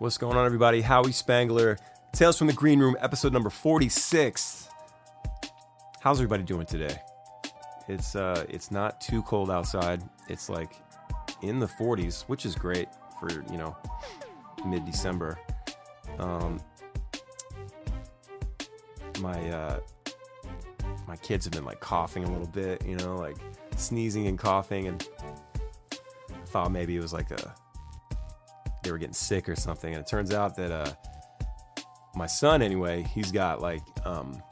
What's going on, everybody? Howie Spangler, Tales from the Green Room, episode number 46. How's everybody doing today? It's uh it's not too cold outside. It's like in the 40s, which is great for, you know, mid-December. Um my uh my kids have been like coughing a little bit, you know, like sneezing and coughing and I thought maybe it was like a they were getting sick or something. And it turns out that uh, my son, anyway, he's got like um,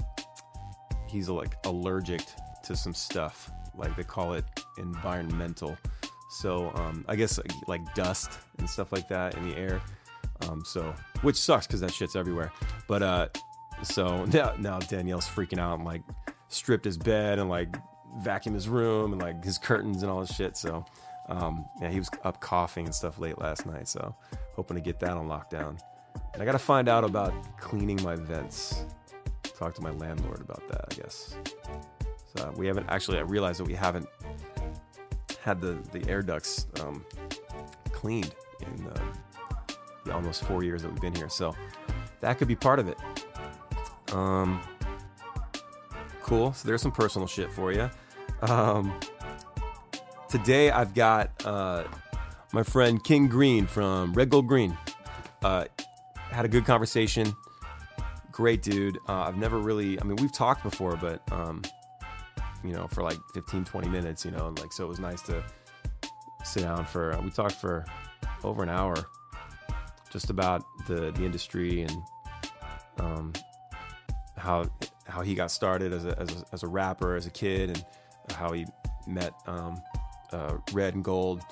he's like allergic to some stuff. Like they call it environmental. So um, I guess like, dust and stuff like that in the air. Um, so which sucks because that shit's everywhere. But uh, so now now Danielle's freaking out and like stripped his bed and like vacuum his room and like his curtains and all this shit. So um, yeah, he was up coughing and stuff late last night, so hoping to get that on lockdown. And I got to find out about cleaning my vents. Talk to my landlord about that, I guess. So we haven't actually. I realized that we haven't had the the air ducts um, cleaned in the, the almost four years that we've been here. So that could be part of it. Um, cool. So there's some personal shit for you. Um, today I've got uh, my friend King Green from Red Gold Green. Uh, had a good conversation. Great dude. Uh, I've never really, I mean, we've talked before, but, um, you know, for like 15, 20 minutes, you know, and like, so it was nice to sit down for, uh, we talked for over an hour just about the, the industry and um, how, how he got started as a, as a, as a rapper, as a kid, and how he met um, uh, Red and Gold,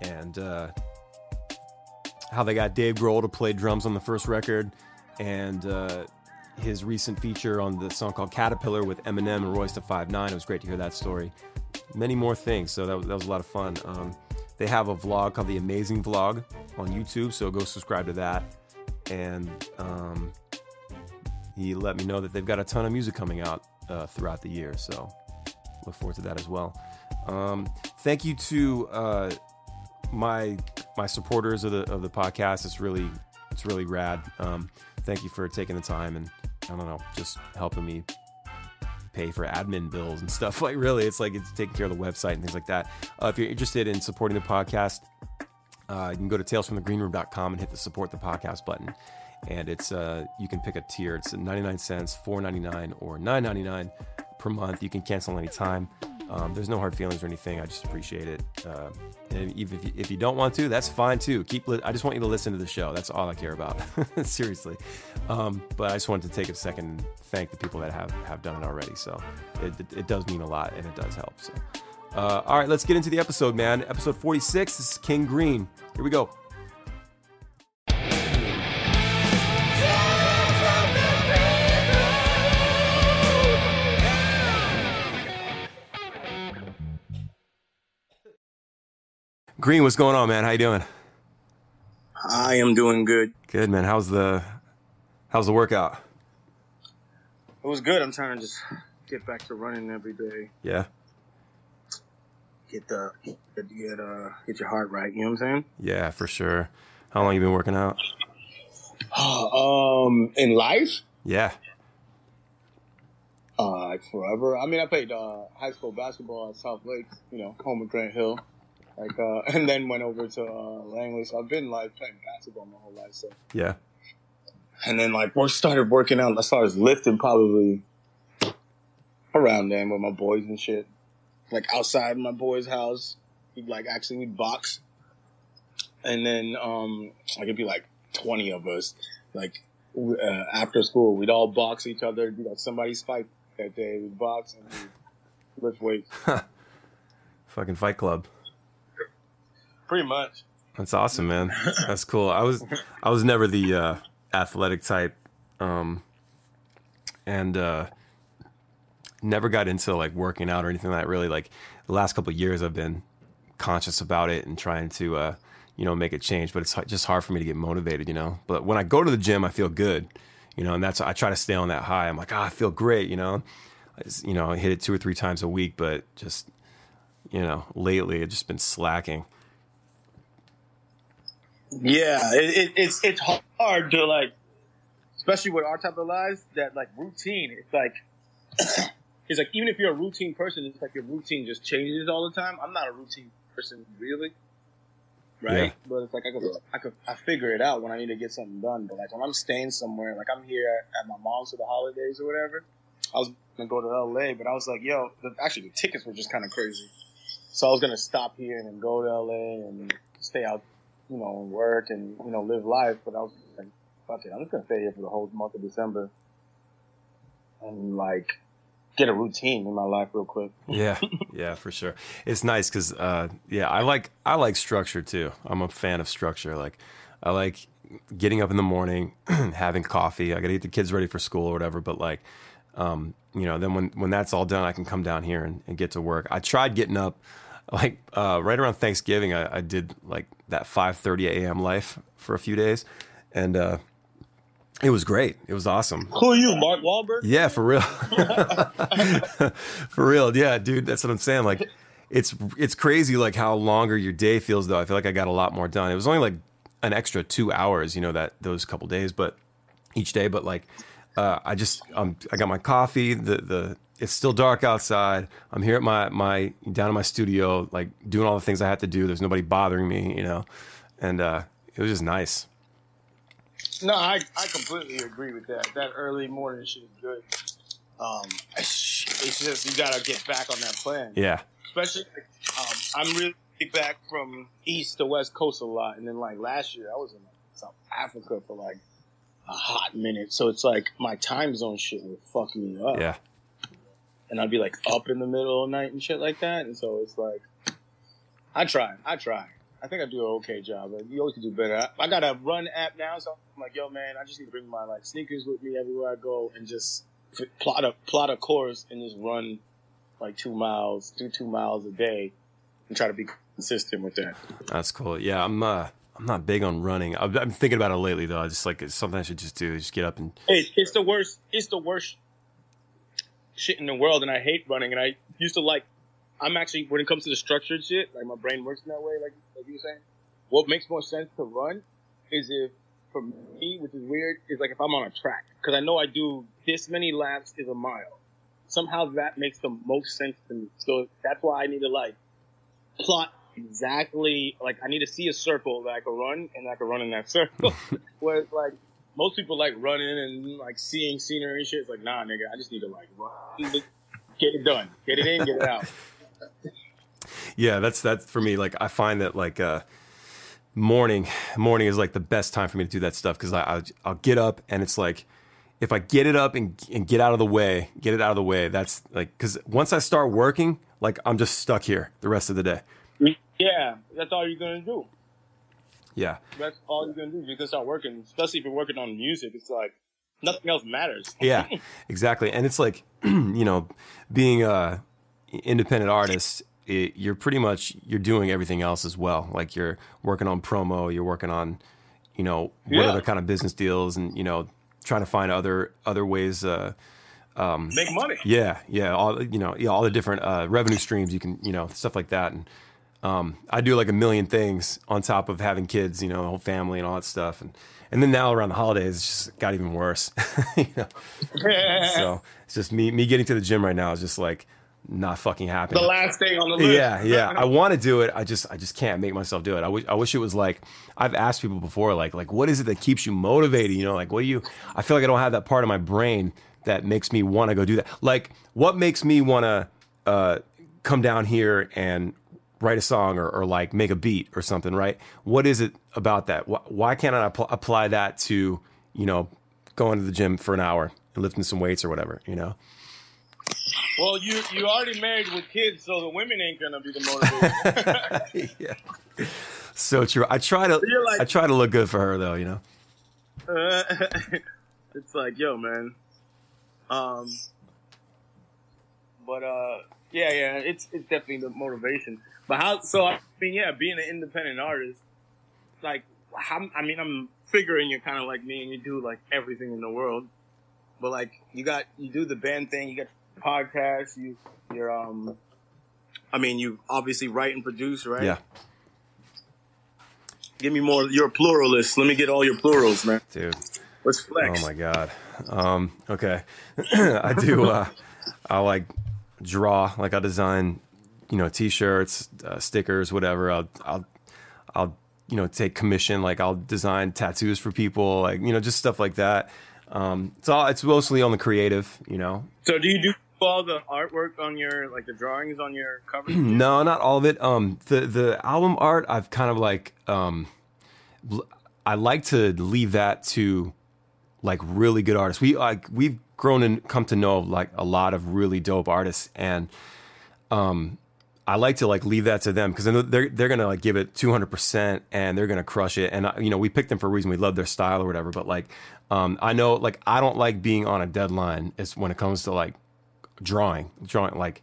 and uh, how they got Dave Grohl to play drums on the first record, and uh, his recent feature on the song called Caterpillar with Eminem and Royce da Five Nine. It was great to hear that story. Many more things, so that was, that was a lot of fun. Um, they have a vlog called The Amazing Vlog on YouTube, so go subscribe to that. And um, he let me know that they've got a ton of music coming out uh, throughout the year, so look forward to that as well. Um, thank you to uh, my my supporters of the of the podcast. It's really it's really rad. Um, thank you for taking the time and I don't know, just helping me pay for admin bills and stuff. Like really, it's like it's taking care of the website and things like that. Uh, if you're interested in supporting the podcast, uh, you can go to talesfromthegreenroom.com and hit the support the podcast button. And it's uh, you can pick a tier. It's 99 cents, 4.99, or 9.99 per month. You can cancel anytime. Um, there's no hard feelings or anything. I just appreciate it. Uh, and if you, if you don't want to, that's fine too. Keep. Li- I just want you to listen to the show. That's all I care about. Seriously. Um, but I just wanted to take a second and thank the people that have have done it already. So it, it, it does mean a lot and it does help. So. Uh, all right, let's get into the episode, man. Episode 46. This is King Green. Here we go. Green, what's going on, man? How you doing? I am doing good. Good, man. How's the how's the workout? It was good. I'm trying to just get back to running every day. Yeah. Get the get get uh get your heart right. You know what I'm saying? Yeah, for sure. How long you been working out? um, in life, Yeah. uh, like forever. I mean, I played uh high school basketball at South Lakes. You know, home of Grant Hill. Like, uh, and then went over to uh, Langley. So I've been like playing basketball my whole life. So, Yeah. and then like we started working out. I started lifting probably around then with my boys and shit. Like outside my boy's house, we'd like actually we'd box, and then um like it'd be like twenty of us. Like uh, after school, we'd all box each other. It'd be like somebody's fight that day. We'd box and we'd lift weights. Fucking Fight Club. Pretty much. That's awesome, man. That's cool. I was I was never the uh, athletic type, um, and uh, never got into like working out or anything like that. Really, like the last couple years, I've been conscious about it and trying to, uh, you know, make a change. But it's just hard for me to get motivated, you know. But when I go to the gym, I feel good, you know, and that's I try to stay on that high. I'm like, ah, I feel great, you know. I just, you know, I hit it two or three times a week, but just, you know, lately I've just been slacking. Yeah, it, it, it's it's hard to like, especially with our type of lives. That like routine. It's like it's like even if you're a routine person, it's like your routine just changes all the time. I'm not a routine person really, right? Yeah. But it's like I could I could I figure it out when I need to get something done. But like when I'm staying somewhere, like I'm here at my mom's for the holidays or whatever, I was gonna go to LA, but I was like, yo, the, actually the tickets were just kind of crazy. So I was gonna stop here and then go to LA and stay out, you know, work and you know live life. But I was like, fuck it, I'm just gonna stay here for the whole month of December and like get a routine in my life real quick. Yeah, yeah, for sure. It's nice because, uh, yeah, I like I like structure too. I'm a fan of structure. Like, I like getting up in the morning, having coffee. I got to get the kids ready for school or whatever. But like, um, you know, then when when that's all done, I can come down here and, and get to work. I tried getting up like uh, right around Thanksgiving. I, I did like that 5:30 a.m. life for a few days, and uh, it was great. It was awesome. Who are you, Mark Wahlberg? Yeah, for real. for real. Yeah, dude, that's what I'm saying. Like it's it's crazy like how longer your day feels though. I feel like I got a lot more done. It was only like an extra 2 hours, you know, that those couple days, but each day, but like uh, I just um I got my coffee, the the it's still dark outside. I'm here at my my down in my studio like doing all the things I have to do. There's nobody bothering me, you know. And uh it was just nice. No, I, I completely agree with that. That early morning shit is good. Um, it's it's just you gotta get back on that plan. Yeah. Especially, um, I'm really back from east to west coast a lot, and then like last year I was in South Africa for like a hot minute. So it's like my time zone shit would fuck me up, Yeah. And I'd be like up in the middle of the night and shit like that. And so it's like, I try, I try. I think I do an okay job. Like, you always can do better. I, I got a run app now, so I'm like, yo, man, I just need to bring my like sneakers with me everywhere I go, and just f- plot a plot a course and just run like two miles, do two miles a day, and try to be consistent with that. That's cool. Yeah, I'm uh I'm not big on running. I've, I'm thinking about it lately though. I just like it's something I should just do. Just get up and It, it's the worst. It's the worst shit in the world, and I hate running. And I used to like. I'm actually when it comes to the structured shit, like my brain works in that way. Like like you were saying, what makes more sense to run is if for me, which is weird, is like if I'm on a track because I know I do this many laps is a mile. Somehow that makes the most sense to me. So that's why I need to like plot exactly like I need to see a circle that I can run and I can run in that circle. Whereas like most people like running and like seeing scenery and shit. It's like nah, nigga, I just need to like run, get it done, get it in, get it out. yeah, that's that's for me. Like I find that like uh morning morning is like the best time for me to do that stuff because I I'll, I'll get up and it's like if I get it up and and get out of the way, get it out of the way. That's like because once I start working, like I'm just stuck here the rest of the day. Yeah, that's all you're gonna do. Yeah, That's all you're gonna do. You're gonna start working, especially if you're working on music. It's like nothing else matters. yeah, exactly. And it's like you know, being a independent artist, it, you're pretty much you're doing everything else as well. Like you're working on promo, you're working on you know what Yeah. other kind of business deals, and you know trying to find other other ways. Uh, Make money. yeah, yeah, all you know, yeah, all the different uh, revenue streams you can, you know, stuff like that. And um, I do like a million things on top of having kids, you know, whole family and all that stuff. And and then now around the holidays, it's just got even worse. you know, so it's just me me getting to the gym right now is just like not fucking happening. the last thing on the list. Yeah, yeah. I want to do it. I just, I just can't make myself do it. I wish, I wish it was like I've asked people before, like, like what is it that keeps you motivated? You know, like what do you? I feel like I don't have that part of my brain that makes me want to go do that. Like, what makes me want to uh, come down here and write a song or, or like make a beat or something? Right? What is it about that? Why, why can't I app- apply that to you know going to the gym for an hour and lifting some weights or whatever? You know? Well, you you already married with kids, so the women ain't gonna be the motivation. yeah. So true. I try to like- I try to look good for her though, you know. it's like, yo, man. Um, but uh, yeah, yeah, it's it's definitely the motivation. But how? So I mean, yeah, being an independent artist, like, how? I mean, I'm figuring you're kind of like me, and you do like everything in the world. But like, you got you do the band thing, you got podcasts, you you're um. I mean, you obviously write and produce, right? Yeah. Give me more. You're a pluralist. Let me get all your plurals, man. dude. Let's flex. Oh my god. Um, okay, I do. Uh, I like draw. Like I design, you know, t-shirts, uh, stickers, whatever. I'll, I'll, I'll, you know, take commission. Like I'll design tattoos for people. Like you know, just stuff like that. Um, it's all. It's mostly on the creative. You know. So do you do all the artwork on your like the drawings on your cover? No, not all of it. Um, the the album art, I've kind of like, um, I like to leave that to like really good artists. We like we've grown and come to know like a lot of really dope artists, and um, I like to like leave that to them because they're they're gonna like give it two hundred percent and they're gonna crush it. And uh, you know, we picked them for a reason. We love their style or whatever. But like, um, I know like I don't like being on a deadline. Is when it comes to like drawing, drawing like.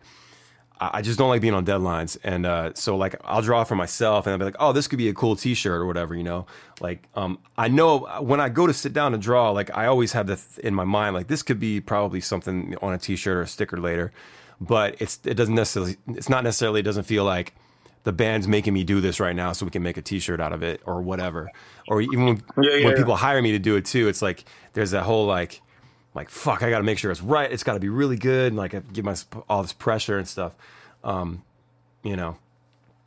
I just don't like being on deadlines, and uh, so like I'll draw for myself, and I'll be like, "Oh, this could be a cool T-shirt or whatever," you know. Like, um, I know when I go to sit down to draw, like I always have this in my mind, like this could be probably something on a T-shirt or a sticker later, but it's it doesn't necessarily, it's not necessarily, it doesn't feel like the band's making me do this right now, so we can make a T-shirt out of it or whatever. Or even when, Yeah, yeah, when yeah. people hire me to do it too, it's like there's that whole like like fuck i gotta make sure it's right. It's gotta be really good and like i give my all this pressure and stuff. Um you know.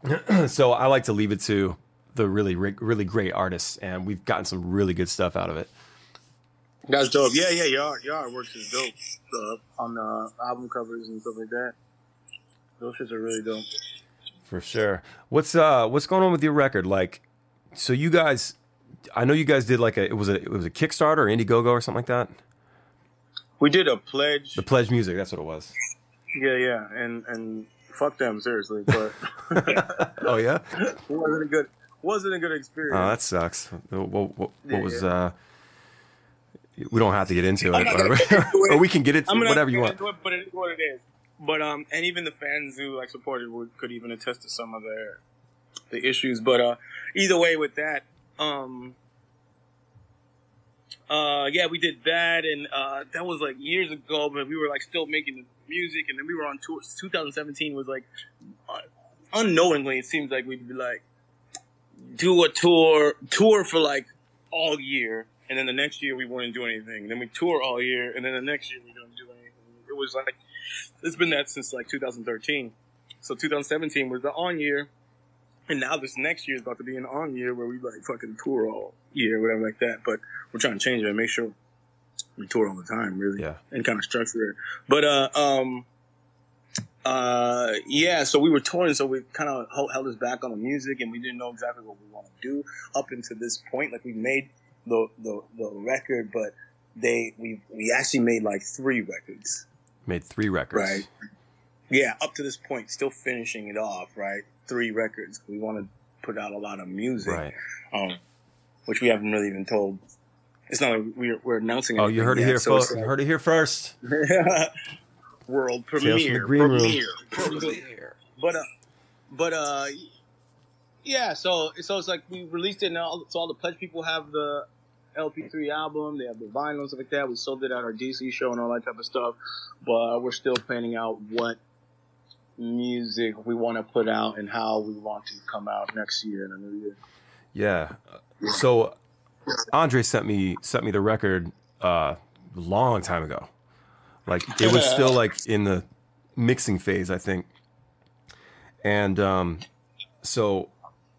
So i like to leave it to the really really great artists and we've gotten some really good stuff out of it. That's dope. Yeah, yeah, your your artwork is dope uh, on the album covers and stuff like that. Those shits are really dope. for sure. What's uh what's going on with your record? Like so you guys i know you guys did like a it was a it was a kickstarter or indiegogo or something like that We did a pledge. the pledge music that's what it was Yeah, yeah, and and fuck them seriously, but oh yeah it wasn't a good wasn't a good experience. oh that sucks what, what, what Yeah, was yeah. uh we don't have to get into it, not gonna whatever. get into it. or we can get into I'm gonna whatever you want. it, but it is what it is. But um, and even the fans who like supported would, could even attest to some of their the issues. But uh, either way, with that, um, uh, yeah, we did that, and uh, that was like years ago. But we were like still making music, and then we were on tour. 2017 was like uh, unknowingly, it seems like we'd be like do a tour tour for like all year, and then the next year we wouldn't do anything. Then we tour all year, and then the next year we don't do anything. It was like it's been that since like 2013. So 2017 was the on year, and now this next year is about to be an on year where we like fucking tour all year, whatever like that. But we're trying to change it and make sure we tour all the time, really, Yeah. and kind of structure it. But uh, um, uh, yeah. So we were touring, so we kind of held us back on the music, and we didn't know exactly what we want to do up until this point. Like we made the the, the record, but they we we actually made like three records. Made three records. Right. Yeah, up to this point, still finishing it off, right? Three records. We want to put out a lot of music, Right. um, which we haven't really even told. It's not like we're, we're announcing. Oh, you anything heard it yet, here, so folks. it's You heard it here first. world Tales from the premiere, green room. premiere. But uh, but uh, yeah. So so it's like we released it now. So all the pledge people have the LP3 album. They have the vinyl and stuff like that. We sold it at our DC show and all that type of stuff. But we're still planning out what music we want to put out and how we want to come out next year in the new year. Yeah. So Andre sent me sent me the record uh long time ago. Like it was still like in the mixing phase, I think. And um so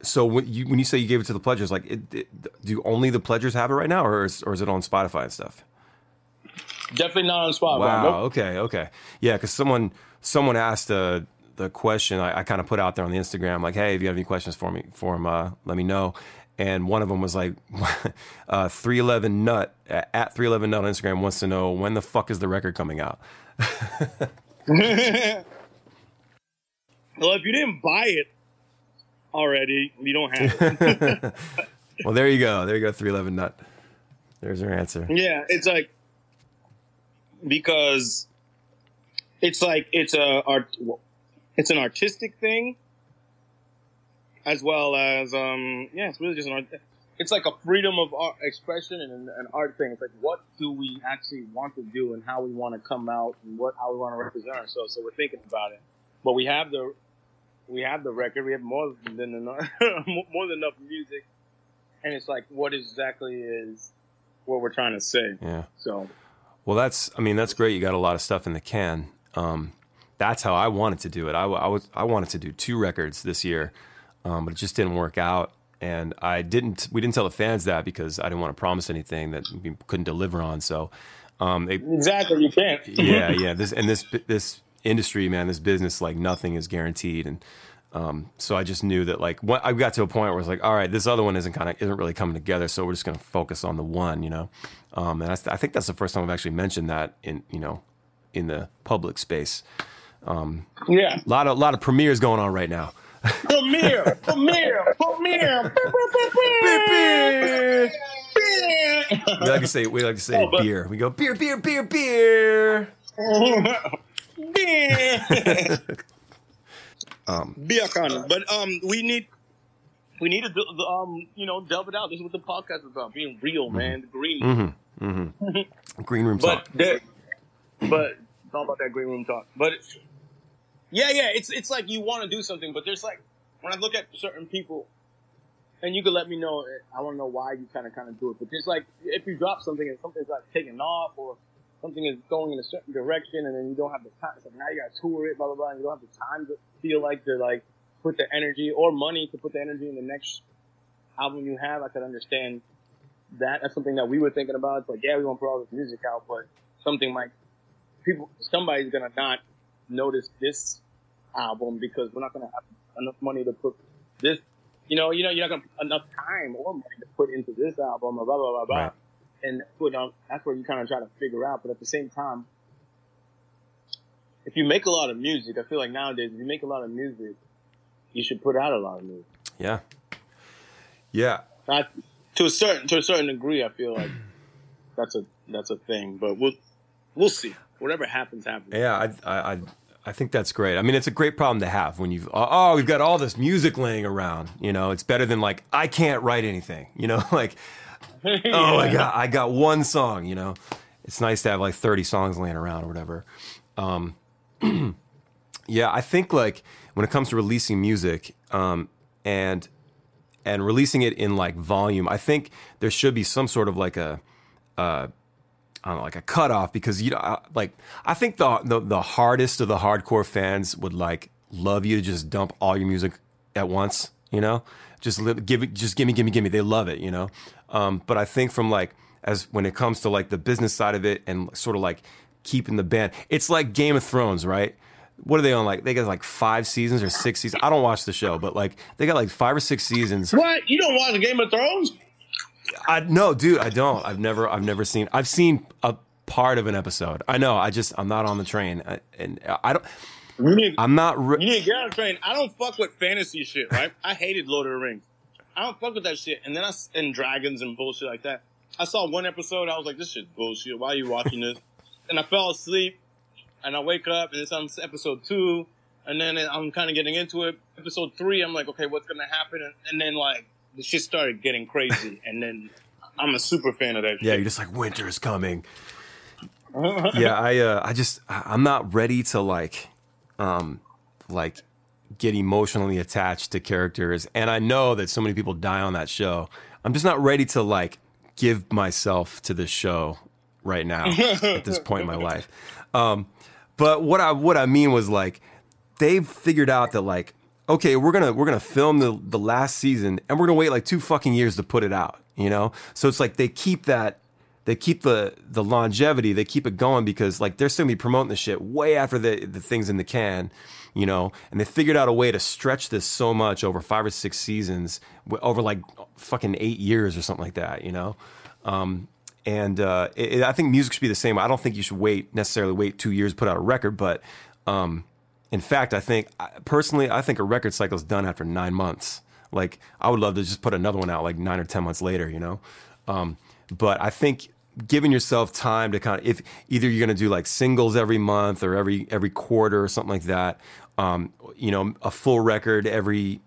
so when you when you say you gave it to the pledgers, like it, it, do only the pledgers have it right now, or is, or is it on Spotify and stuff? Definitely not on Spotify. Wow. Nope. Okay. Okay. Yeah, because someone someone asked uh, the question I, I kind of put out there on the Instagram, like, "Hey, if you have any questions for me, for him, uh, let me know." And one of them was like, uh, "311 nut at 311 nut on Instagram wants to know when the fuck is the record coming out." well, if you didn't buy it already, you don't have it. well, there you go. There you go. 311 nut. There's your answer. Yeah, it's like because it's like it's a art, it's an artistic thing, as well as um yeah, it's really just an art. It's like a freedom of art expression and an, an art thing. It's like what do we actually want to do and how we want to come out and what how we want to represent ourselves. So we're thinking about it, but we have the we have the record. We have more than enough more than enough music and it's like what exactly is what we're trying to say. Yeah. So Well, that's I mean that's great. You got a lot of stuff in the can. Um, that's how I wanted to do it. I, I was I wanted to do two records this year, um, but it just didn't work out. And I didn't. We didn't tell the fans that because I didn't want to promise anything that we couldn't deliver on. So, um, it, exactly, you can't. yeah, yeah. This and this this industry, man, this business, like nothing is guaranteed, and um, so I just knew that like what, I got to a point where it's like, all right, this other one isn't kind of isn't really coming together, so we're just going to focus on the one, you know. Um, and I, I think that's the first time I've actually mentioned that in you know in the public space. Um, yeah. A lot of lot of premieres going on right now. Premiere, premiere, premiere. Beer. Beer. We like to say we like to say Oh, but- beer. We go beer, beer, beer, beer. Um, beer con. But um, we need we need to um, you know, delve it out. This is what the podcast is about: being real, mm-hmm. man. The green. Mm-hmm. Mm-hmm. Green room But there, but it's all about that green room talk. But yeah, yeah, it's it's like you want to do something, but there's like when I look at certain people, and you can let me know. Eh, I want to know why you kind of kind of do it. But just like if you drop something and something's like taking off or something is going in a certain direction, and then you don't have the time. It's like now you got to tour it, blah blah blah. And you don't have the time to feel like to like put the energy or money to put the energy in the next album you have. I could understand that. That's something that we were thinking about. It's like, yeah, we want to put all this music out, but something like people, somebody's gonna not notice this album because we're not gonna have enough money to put this. You know, you know, you're not gonna put enough time or money to put into this album, blah blah blah blah. Right. And put on. That's where um, you kind of try to figure out. But at the same time, if you make a lot of music, I feel like nowadays, if you make a lot of music, you should put out a lot of music. Yeah, yeah. Not to a certain to a certain degree. I feel like that's a that's a thing, but we'll we'll see. Whatever happens, happens. Yeah, I, I, I, I think that's great. I mean, it's a great problem to have when you've, oh, we've got all this music laying around. You know, it's better than like, I can't write anything. You know, like, oh, I got, I got one song. You know, it's nice to have like thirty songs laying around or whatever. Um, yeah, I think like when it comes to releasing music, um, and and releasing it in like volume, I think there should be some sort of like a I don't know, like a cutoff because you know, I- like I think the, the the hardest of the hardcore fans would like love you to just dump all your music at once. You know, just li- give it, just give me, give me, give me. They love it. You know, um, but I think from like as when it comes to like the business side of it and sort of like keeping the band, it's like Game of Thrones, right? What are they on? Like they got like five seasons or six seasons. I don't watch the show, but like they got like five or six seasons. What? You don't watch Game of Thrones? I no, dude, I don't. I've never, I've never seen. I've seen a part of an episode. I know. I just, I'm not on the train, I, and I don't. You need, I'm not. Re- you need to get on the train. I don't fuck with fantasy shit, right? I hated Lord of the Rings. I don't fuck with that shit. And then I and dragons and bullshit like that. I saw one episode. I was like, this shit's bullshit. Why are you watching this? and I fell asleep. And I wake up and it's on episode two. And then I'm kind of getting into it. Episode three, I'm like, okay, what's gonna happen? And, and then like the shit started getting crazy. and then I'm a super fan of that. yeah, you're just like winter is coming. yeah, I, uh, I just, I'm not ready to like, um, like get emotionally attached to characters, and I know that so many people die on that show. I'm just not ready to like give myself to this show right now at this point in my life. Um, but what I what I mean was like they've figured out that like okay we're gonna we're gonna film the the last season and we're gonna wait like two fucking years to put it out you know? So it's like they keep that they keep the the longevity they keep it going because like they're still gonna be promoting the shit way after the the things in the can you know? And they figured out a way to stretch this so much over five or six seasons over like fucking eight years or something like that you know? Um, and uh, it, I think music should be the same. I don't think you should wait necessarily wait two years to put out a record, but um, in fact, I think personally, I think a record cycle is done after nine months. Like I would love to just put another one out like nine or ten months later, you know. Um, but I think giving yourself time to kind of if either you're going to do like singles every month or every every quarter or something like that, um, you know, a full record every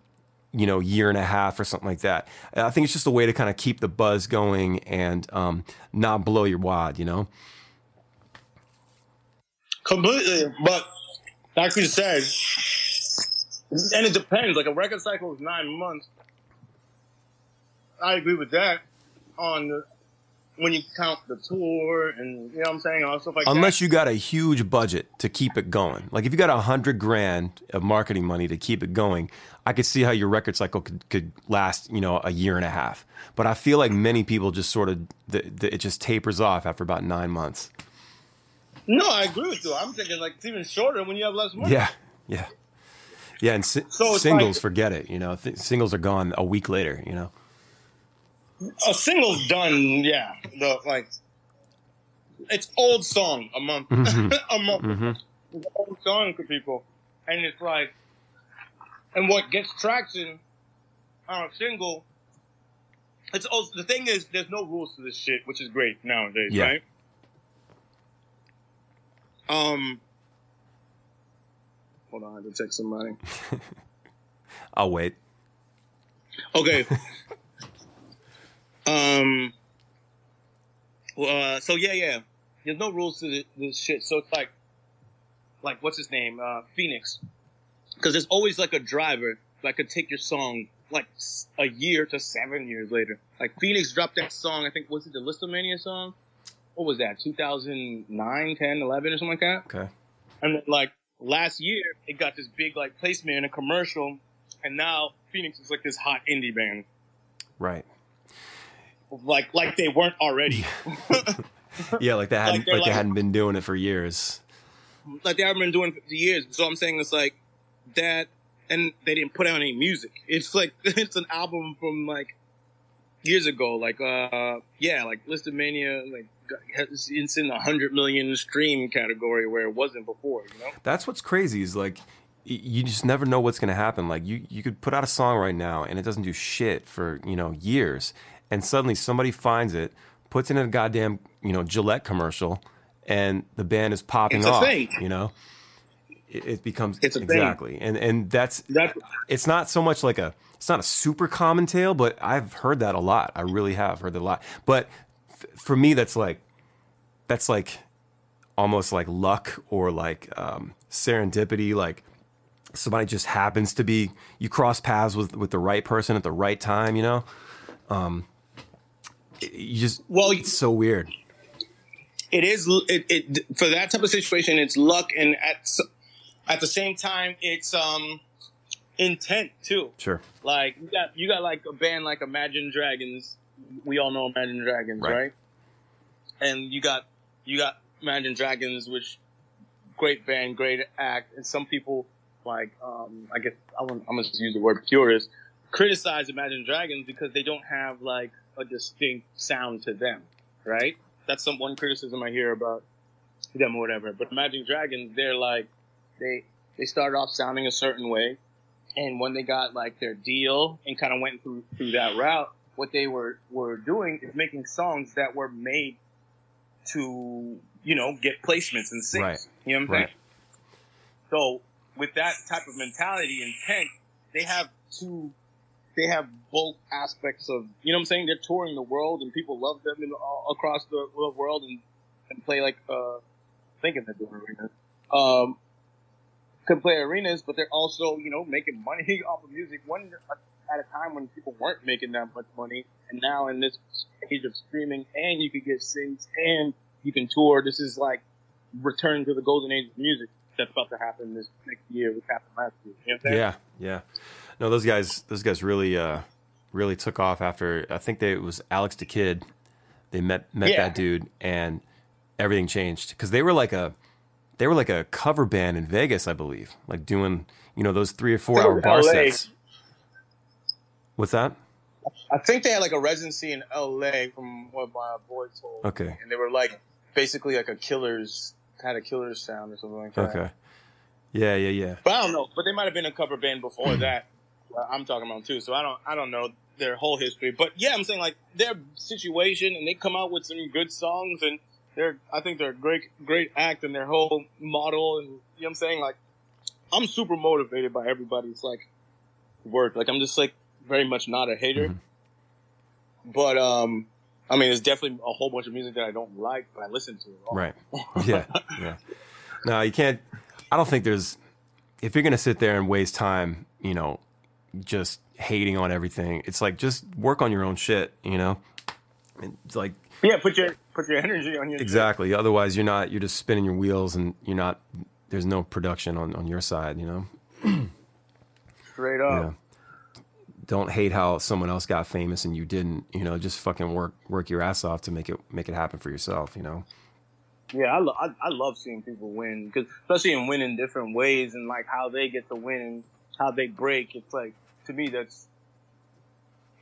you know year and a half or something like that. I think it's just a way to kind of keep the buzz going and um, not blow your wad, you know. Completely, but like you said, and it depends. Like a record cycle is nine months. I agree with that. On the, when you count the tour and you know what I'm saying, all stuff like Unless that. you got a huge budget to keep it going. Like if you got a hundred grand of marketing money to keep it going, I could see how your record cycle could, could last, you know, a year and a half. But I feel like many people just sort of the, the, it just tapers off after about nine months. No, I agree with you. I'm thinking like it's even shorter when you have less money. Yeah, yeah, yeah. And si- So singles, like- forget it. You know, th- singles are gone a week later. You know. a single's done. Yeah, the like it's old song a month, Mhm. a month. hmm It's old song for people, and it's like, and what gets traction on a single. It's also the thing is there's no rules to this shit, which is great nowadays, Yeah. right? Um, hold on, I have to text somebody. I'll wait. Okay. um. Well, uh, so yeah, yeah. There's no rules to this, this shit. So it's like, like what's his name? Uh, Phoenix. Because there's always like a driver that could take your song like a year to seven years later. Like Phoenix dropped that song. I think was it the Lisztomania song? What was that? 2009, 10, 11 or something like that. Okay. And then, like last year, it got this big like placement in a commercial, and now Phoenix is like this hot indie band, Right. like like they weren't already. Yeah, like they hadn't like, they're they hadn't been doing it for years. like they haven't been doing it for years. So I'm saying it's like that, and they didn't put out any music. It's like it's an album from like years ago. Like uh, yeah, like Lisztomania, like it's it's in the hundred million stream category where it wasn't before. You know. That's what's crazy is like you just never know what's going to happen. Like you you could put out a song right now and it doesn't do shit for, you know, years and suddenly somebody finds it, puts it in a goddamn, you know, Gillette commercial and the band is popping It's a off, thing. you know? It, it becomes It's a thing. exactly. And and that's That's it's not so much like a it's not a super common tale, but I've heard that a lot. I really have heard that a lot. But for me, that's like that's like almost like luck or like um, serendipity. Like somebody just happens to be you cross paths with with the right person at the right time. You know, um, you just well. it's so weird. it is it, it for that type of situation it's luck and at at the same time it's um intent too Sure. like you got you got like a band like imagine dragons we all know imagine dragons Right. right, and you got you got imagine dragons which great band great act and some people like um i guess i'm gonna, I'm gonna just use the word purist criticize imagine dragons because they don't have like a distinct sound to them right that's some one criticism I hear about them or whatever. But Imagine Dragons, they're like they they started off sounding a certain way, and when they got like their deal and kind of went through through that route, what they were were doing is making songs that were made to you know get placements and sings. Right. You know what I'm Right. saying? So with that type of mentality and intent, they have two. They have both aspects of you know what I'm saying. They're touring the world and people love them in, all, across the the world and, and play like uh, thinking they're doing arenas. Um, can play arenas, but they're also you know making money off of music. One at a time when people weren't making that much money, and now in this age of streaming, and you can get sings and you can tour. This is like return to the golden age of music that's about to happen this next year, which happened last year. You know what I'm saying? Yeah, yeah. No, those guys, those guys really, uh, really took off after. I think they, it was Alex da Kid. They met met Yeah. that dude, and everything changed because they were like a, they were like a cover band in Vegas, I believe, like doing you know those three or four hour bar LA. sets. What's that? I think they had like a residency in LA from what my boy told. me. Okay. And they were like basically like a killer's had a killer's sound or something like that. Okay. Yeah, yeah, yeah. But I don't know. But they might have been a cover band before that. I'm talking about too. So I don't I don't know their whole history. But yeah, I'm saying like their situation and they come out with some good songs and they're I think they're a great great act and their whole model and you know what I'm saying like I'm super motivated by everybody's like work. Like I'm just like very much not a hater. Mhm. But um I mean there's definitely a whole bunch of music that I don't like, but I listen to it all. Right. Yeah, yeah. No, you can't. I don't think there's. If you're gonna sit there and waste time, you know, just hating on everything. It's like just work on your own shit, you know. It's like Yeah, put your put your energy on your exactly. Otherwise, you're not. You're just spinning your wheels, and you're not. There's no production on on your side, you know. straight up. Yeah. Don't hate how someone else got famous and you didn't. You know, just fucking work work your ass off to make it make it happen for yourself. You know. Yeah, I, lo- I, I love seeing people win because especially in winning different ways and like how they get to win and how they break. It's like to me that's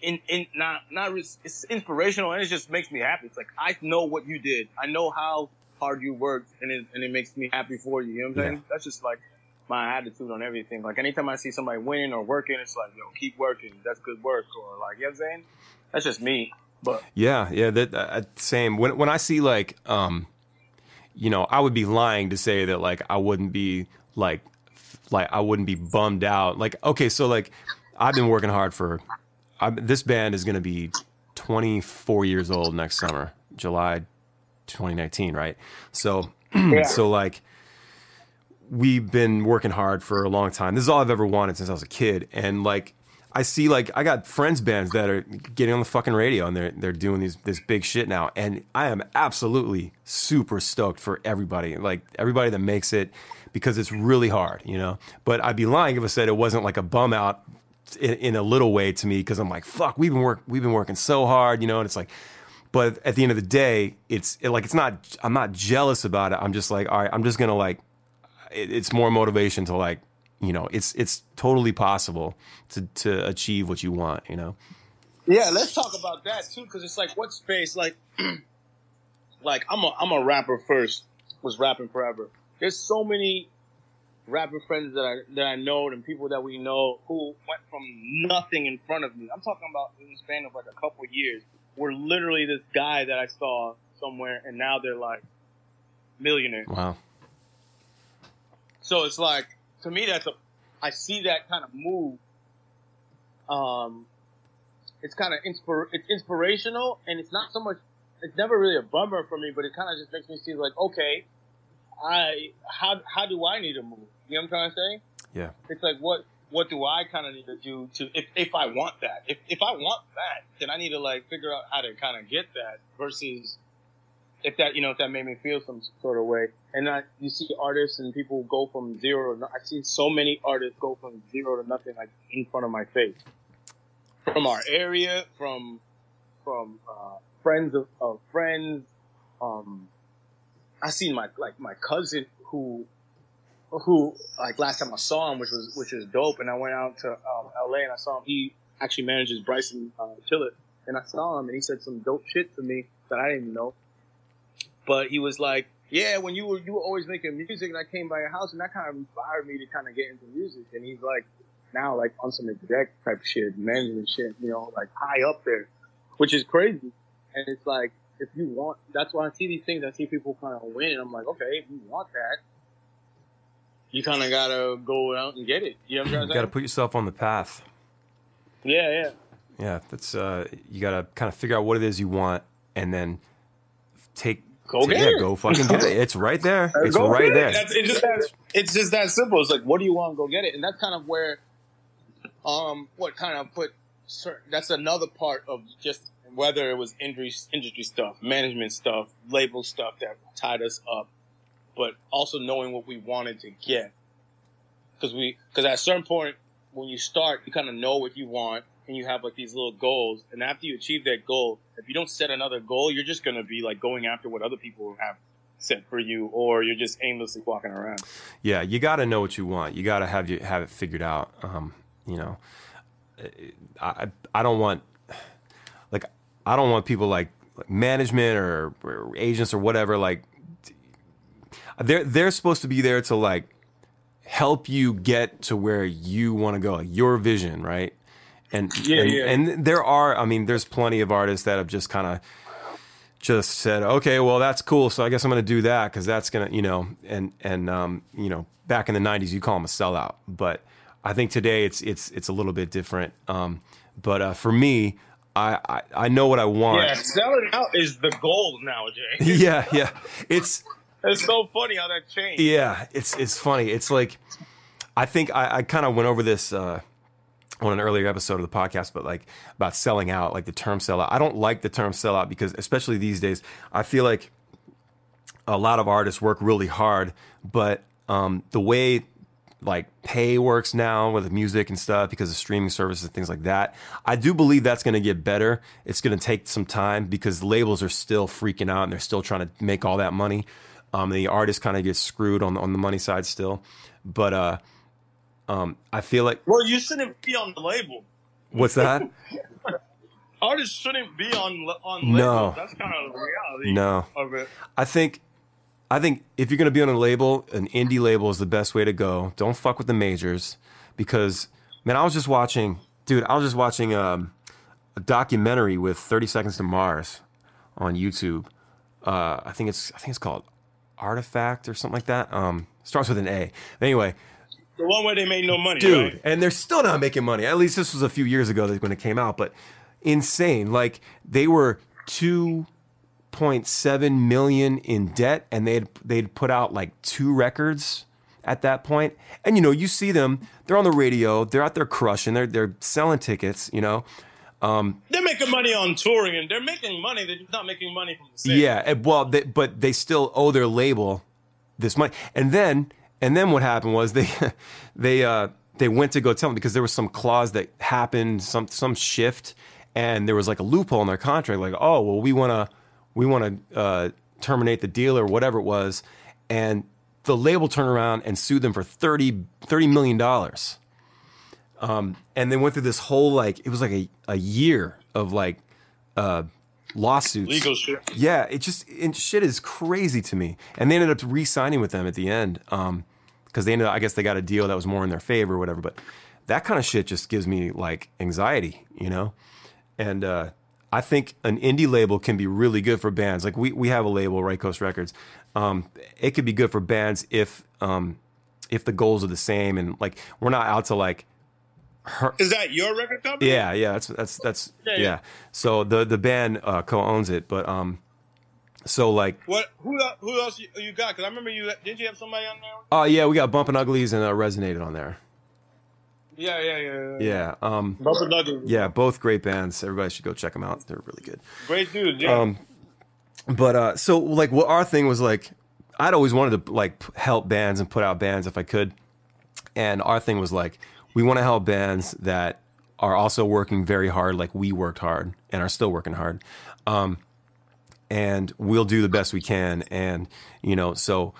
in in not not it's inspirational and it just makes me happy. It's like I know what you did. I know how hard you worked and it and it makes me happy for you. You know what I'm saying? Yeah. That's just like my attitude on everything. Like anytime I see somebody winning or working, it's like yo keep working. That's good work. Or like you know what I'm saying? That's just me. But Yeah, yeah, that uh, same. When when I see like, um, you know, I would be lying to say that like I wouldn't be like, like I wouldn't be bummed out. Like, okay, so like, I've been working hard for. I, this band is going to be 24 years old next summer, July 2019, right? So, so like, we've been working hard for a long time. This is all I've ever wanted since I was a kid, and like. I see like I got friends bands that are getting on the fucking radio and they're they're doing these this big shit now and I am absolutely super stoked for everybody like everybody that makes it because it's really hard you know but I'd be lying if I said it wasn't like a bum out in, in a little way to me because I'm like fuck we've been work we've been working so hard you know and it's like but at the end of the day it's it, like it's not I'm not jealous about it I'm just like all right I'm just gonna like it, it's more motivation to like you know it's it's totally possible to to achieve what you want you know Yeah, let's talk about that too, because it's like what space, like, like I'm a I'm a rapper first, was rapping forever. There's so many rapper friends that I that I know and people that we know who went from nothing in front of me. I'm talking about in the span of like a couple years, were literally this guy that I saw somewhere, and now they're like millionaires. wow So it's like to me that's a I see that kind of move. Um, it's kind of inspir it's inspirational and it's not so much. It's never really a bummer for me, but it kind of just makes me see like, okay, I how how do I need to move? You know what I'm trying to say? yeah It's like what what do I kind of need to do to if if I want that? If if I want that, then I need to like figure out how to kind of get that versus if that you know if that made me feel some sort of way. And I, you see artists and people go from zero. To, I've seen so many artists go from zero to nothing like in front of my face. From our area, from from uh, friends of, of friends. Um, I seen my like my cousin who who like last time I saw him, which was which was dope, and I went out to um, L.A. and I saw him. He actually manages Bryson uh, Tiller, and I saw him, and he said some dope shit to me that I didn't even know. But he was like, "Yeah, when you were you were always making music, and I came by your house, and that kind of inspired me to kind of get into music." And he's like, now like on some exec type shit, management shit, you know, like high up there, which is crazy. And it's like if you want, that's why I see these things. I see people kind of win, and I'm like, okay, if you want that, you kind of gotta go out and get it. You know what I'm trying you got to put yourself on the path Yeah, yeah. yeah that's uh you got to kind of figure out what it is you want and then take Go get yeah, it. go fucking get it it's right there it's Go right get it. there it's just that it's just that simple. It's like, what do you want? Go get it. And that's kind of where, um, what kind of put certain. That's another part of just whether it was industry industry stuff, management stuff, label stuff that tied us up, but also knowing what we wanted to get. Because we, because at a certain point when you start, you kind of know what you want. And you have like these little goals, and after you achieve that goal, if you don't set another goal, you're just gonna be like going after what other people have set for you, or you're just aimlessly walking around. yeah you got to know what you want. You got to have you have it figured out um you know. I i don't want like i don't want people like, like management or, or agents or whatever like they're they're supposed to be there to like help you get to where you want to go like your vision right and Yeah, and, yeah. and there are i mean there's plenty of artists that have just kind of just said okay well that's cool so i guess i'm going to do that because that's going to you know and and um you know back in the 90s you call them a sellout but i think today it's it's it's a little bit different um but uh, for me I, I i know what i want Yeah, selling out is the goal nowadays. yeah yeah it's it's so funny how that changed. Yeah, it's it's funny. It's like I think I, I kind of went over this uh, on an earlier episode of the podcast, but like about selling out, like the term sell out. I don't like the term sell out because, especially these days, I feel like a lot of artists work really hard, but um, the way like pay works now with music and stuff because of streaming services and things like that. I do believe that's going to get better. It's going to take some time because labels are still freaking out and they're still trying to make all that money. Um, the artist kind of gets screwed on on the money side still, but uh, um, I feel like Well, you shouldn't be on the label. what's that? Artists shouldn't be on on No. labels. That's kind of the reality No. of it. I think I think if you're going to be on a label, an indie label is the best way to go. Don't fuck with the majors because man, I was just watching, dude, I was just watching um, a documentary with 30 Seconds to Mars on YouTube. Uh, I think it's I think it's called Artifact or something like that. Um, starts with an A. Anyway, The one where they made no money, dude right? and they're still not making money at least this was a few years ago that when it came out but insane like they were 2.7 million in debt and they'd they'd put out like two records at that point. point and you know you see them they're on the radio they're out there crushing they're they're selling tickets you know um, They're making money on touring, and they're making money. They're just not making money from the sales. Yeah, well, they, but they still owe their label this money. And then, and then what happened was they, they, uh, they went to go tell them because there was some clause that happened, some some shift, and there was like a loophole in their contract, like, oh, well, we want to, we want to uh, terminate the deal or whatever it was, and the label turned around and sued them for 30, 30 million dollars. Um, and they went through this whole like it was like a, a year of like uh, lawsuits Legal shit. yeah, it just it, shit is crazy to me. And they ended up re-signing with them at the end because they ended up, I guess they got a deal that was more in their favor or whatever. But that kind of shit just gives me like anxiety, you know. And uh, I think an indie label can be really good for bands. Like we we have a label, Right Coast Records. Um, it could be good for bands if um, if the goals are the same and like we're not out to like Is that your record company? yeah, yeah, that's that's that's Yeah, yeah. yeah. So the the band uh, co-owns it, but um, so like What? Who? Who else you, you got? Because I remember you. Did you have somebody on there? Oh yeah, we got Bumpin' Uglies and uh, Resonated on there. Yeah, yeah, yeah. Yeah, um, Bumper Nuggets. yeah, both great bands. Everybody should go check them out. They're really good. Great dudes. Yeah. Um, but uh, so like, what our thing was like, I'd always wanted to like help bands and put out bands if I could, and our thing was like, we want to help bands that are also working very hard, like we worked hard and are still working hard. Um, and we'll do the best we can. And you know, so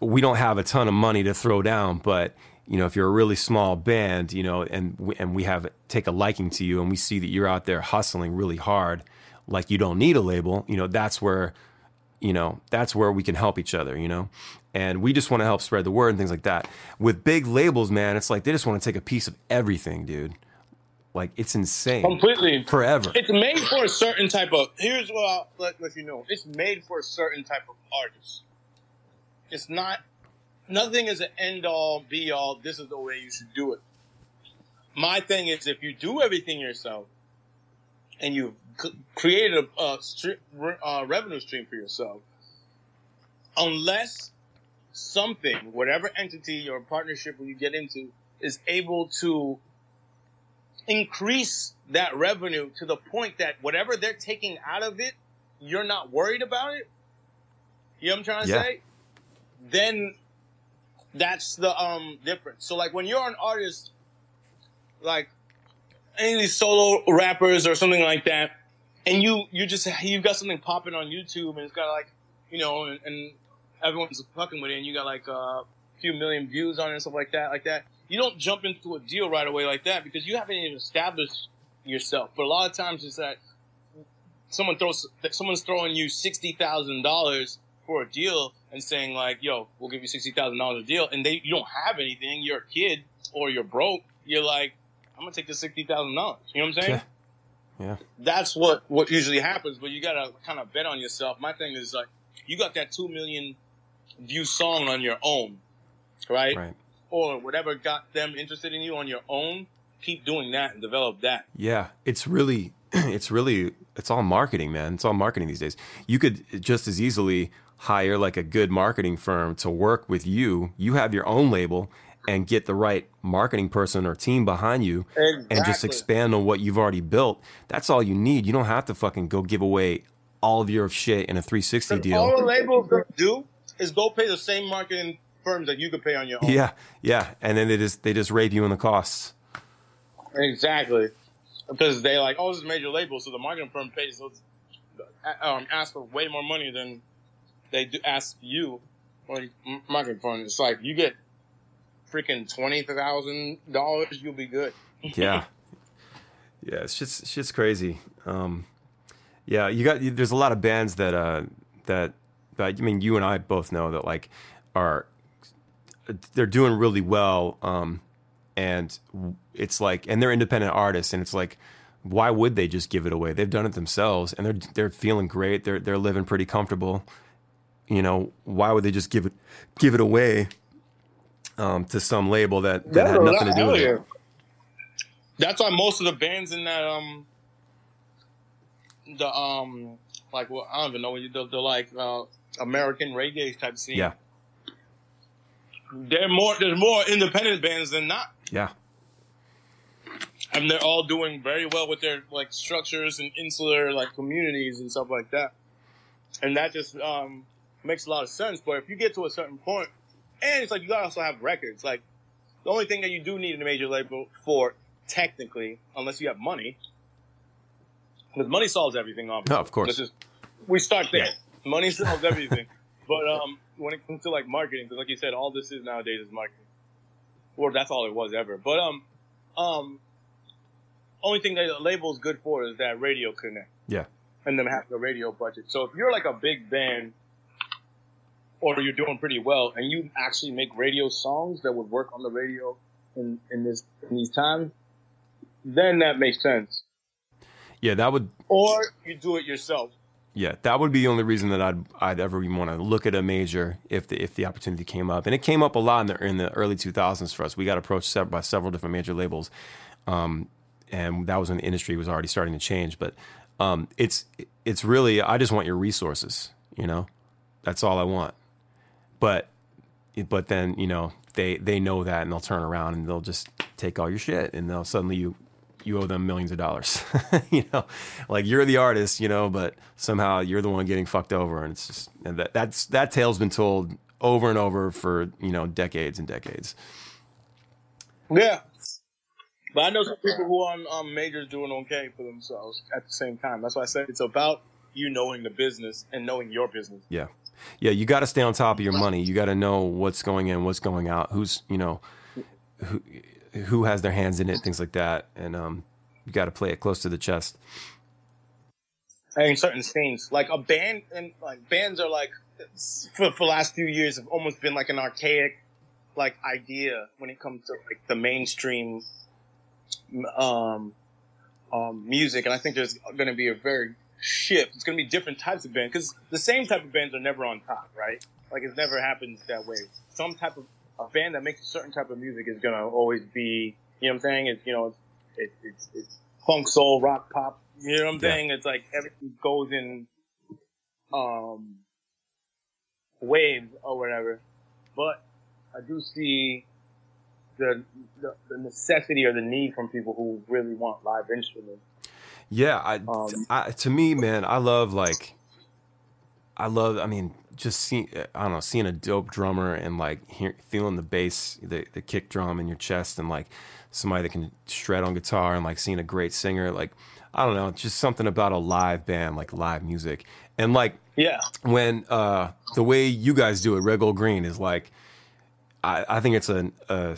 we don't have a ton of money to throw down, but you know, if you're a really small band, you know, and we, and we have take a liking to you, and we see that you're out there hustling really hard, like you don't need a label, you know, that's where, you know, that's where we can help each other, you know, and we just want to help spread the word and things like that. With big labels, man, it's like they just want to take a piece of everything, dude. Like it's insane. Completely. Forever. It's made for a certain type of. Here's what I'll let, let you know. It's made for a certain type of artist. It's not. Nothing is an end all, be all. This is the way you should do it. My thing is, if you do everything yourself, and you c- created a, a uh, revenue stream for yourself, unless something, whatever entity or partnership you get into, is able to increase that revenue to the point that whatever they're taking out of it, you're not worried about it. You know what I'm trying to Yeah. say? Then that's the um difference. So like when you're an artist, like any of these solo rappers or something like that, and you you just you've got something popping on YouTube and it's got like you know and, and everyone's fucking with it and you got like a few million views on it and stuff like that like that. You don't jump into a deal right away like that because you haven't even established yourself. But a lot of times it's that someone throws that someone's throwing you sixty thousand dollars for a deal and saying like, "Yo, we'll give you sixty thousand dollars a deal," and they you don't have anything. You're a kid or you're broke. You're like, "I'm gonna take the sixty thousand dollars." You know what I'm saying? Yeah. Yeah. That's what what usually happens. But you gotta kind of bet on yourself. My thing is like, you got that two million view song on your own, right? Right. Or whatever got them interested in you on your own. Keep doing that and develop that. Yeah, it's really, it's really, it's all marketing, man. It's all marketing these days. You could just as easily hire like a good marketing firm to work with you. You have your own label, and get the right marketing person or team behind you and just expand on what you've already built. That's all you need. You don't have to fucking go give away all of your shit in a 360 deal. All the labels do is go pay the same marketing firms that you could pay on your own. Yeah, yeah, and then they just they just rape you in the costs. Exactly. Because they like, oh, this is a major label, so the marketing firm pays those, um, ask for way more money than they do ask you m- marketing firm. It's like you get freaking twenty thousand dollars, you'll be good. yeah yeah it's just it's just crazy um yeah you got there's a lot of bands that uh that that i mean you and i both know that like are they're doing really well um and it's like and they're independent artists and it's like why would they just give it away? They've done it themselves and they're they're feeling great. They're they're living pretty comfortable. You know why would they just give it give it away um to some label that that had nothing to do with it? That's why most of the bands in that um the um like well I don't even know what you the, the like uh American reggae type scene. yeah They're more there's more independent bands than not. yeah and they're all doing very well with their like structures and insular like communities and stuff like that. And that just um, makes a lot of sense. But if you get to a certain point, and it's like you gotta also have records. Like the only thing that you do need in a major label for technically, unless you have money, because money solves everything. Obviously, No, of course. Just we start there. Yeah. Money solves everything. but um, when it comes to like marketing, because like you said, all this is nowadays is marketing. Or that's all it was ever. But um, um, only thing that a label is good for is that radio connect yeah and then have the radio budget. So if you're like a big band or you're doing pretty well and you actually make radio songs that would work on the radio in, in this in these times, then that makes sense. yeah that would Or you do it yourself. Yeah, that would be the only reason that I'd I'd ever want to look at a major if the if the opportunity came up, and it came up a lot in the in the early 2000s for us. We got approached by several different major labels, um, and that was when the industry was already starting to change. But um, it's it's really I just want your resources, you know, that's all I want. But but then you know they they know that and they'll turn around and they'll just take all your shit and they'll suddenly you you owe them millions of dollars you know like you're the artist you know but somehow you're the one getting fucked over and it's just and that that's that tale's been told over and over for you know decades and decades Yeah. But I know some people who are on um, majors doing okay for themselves at the same time. That's why I said it's about you knowing the business and knowing your business. yeah yeah you got to stay on top of your money you got to know what's going in what's going out who's you know who who has their hands in it things like that and um you got to play it close to the chest in certain scenes. Like a band, and like bands are like for, for the last few years have almost been like an archaic like idea when it comes to like the mainstream um um music, and I think there's going to be a very shift. It's going to be different types of bands because the same type of bands are never on top, right? Like it never happens that way. Some type of a band that makes a certain type of music is going to always be, you know what I'm saying? It's you know it's it's it's funk, soul, rock, pop. You know what I'm Yeah. saying? It's like everything goes in um waves or whatever. But I do see the, the the necessity or the need from people who really want live instruments. Yeah, I, Um, I to me, man, I love like, I love. I mean, just see, I don't know, seeing a dope drummer and like hear, feeling the bass, the the kick drum in your chest, and like somebody that can shred on guitar, and like seeing a great singer, like I don't know, just something about a live band, like live music, and like Yeah. when uh the way you guys do it, Red Gold Green is like, I I think it's a, a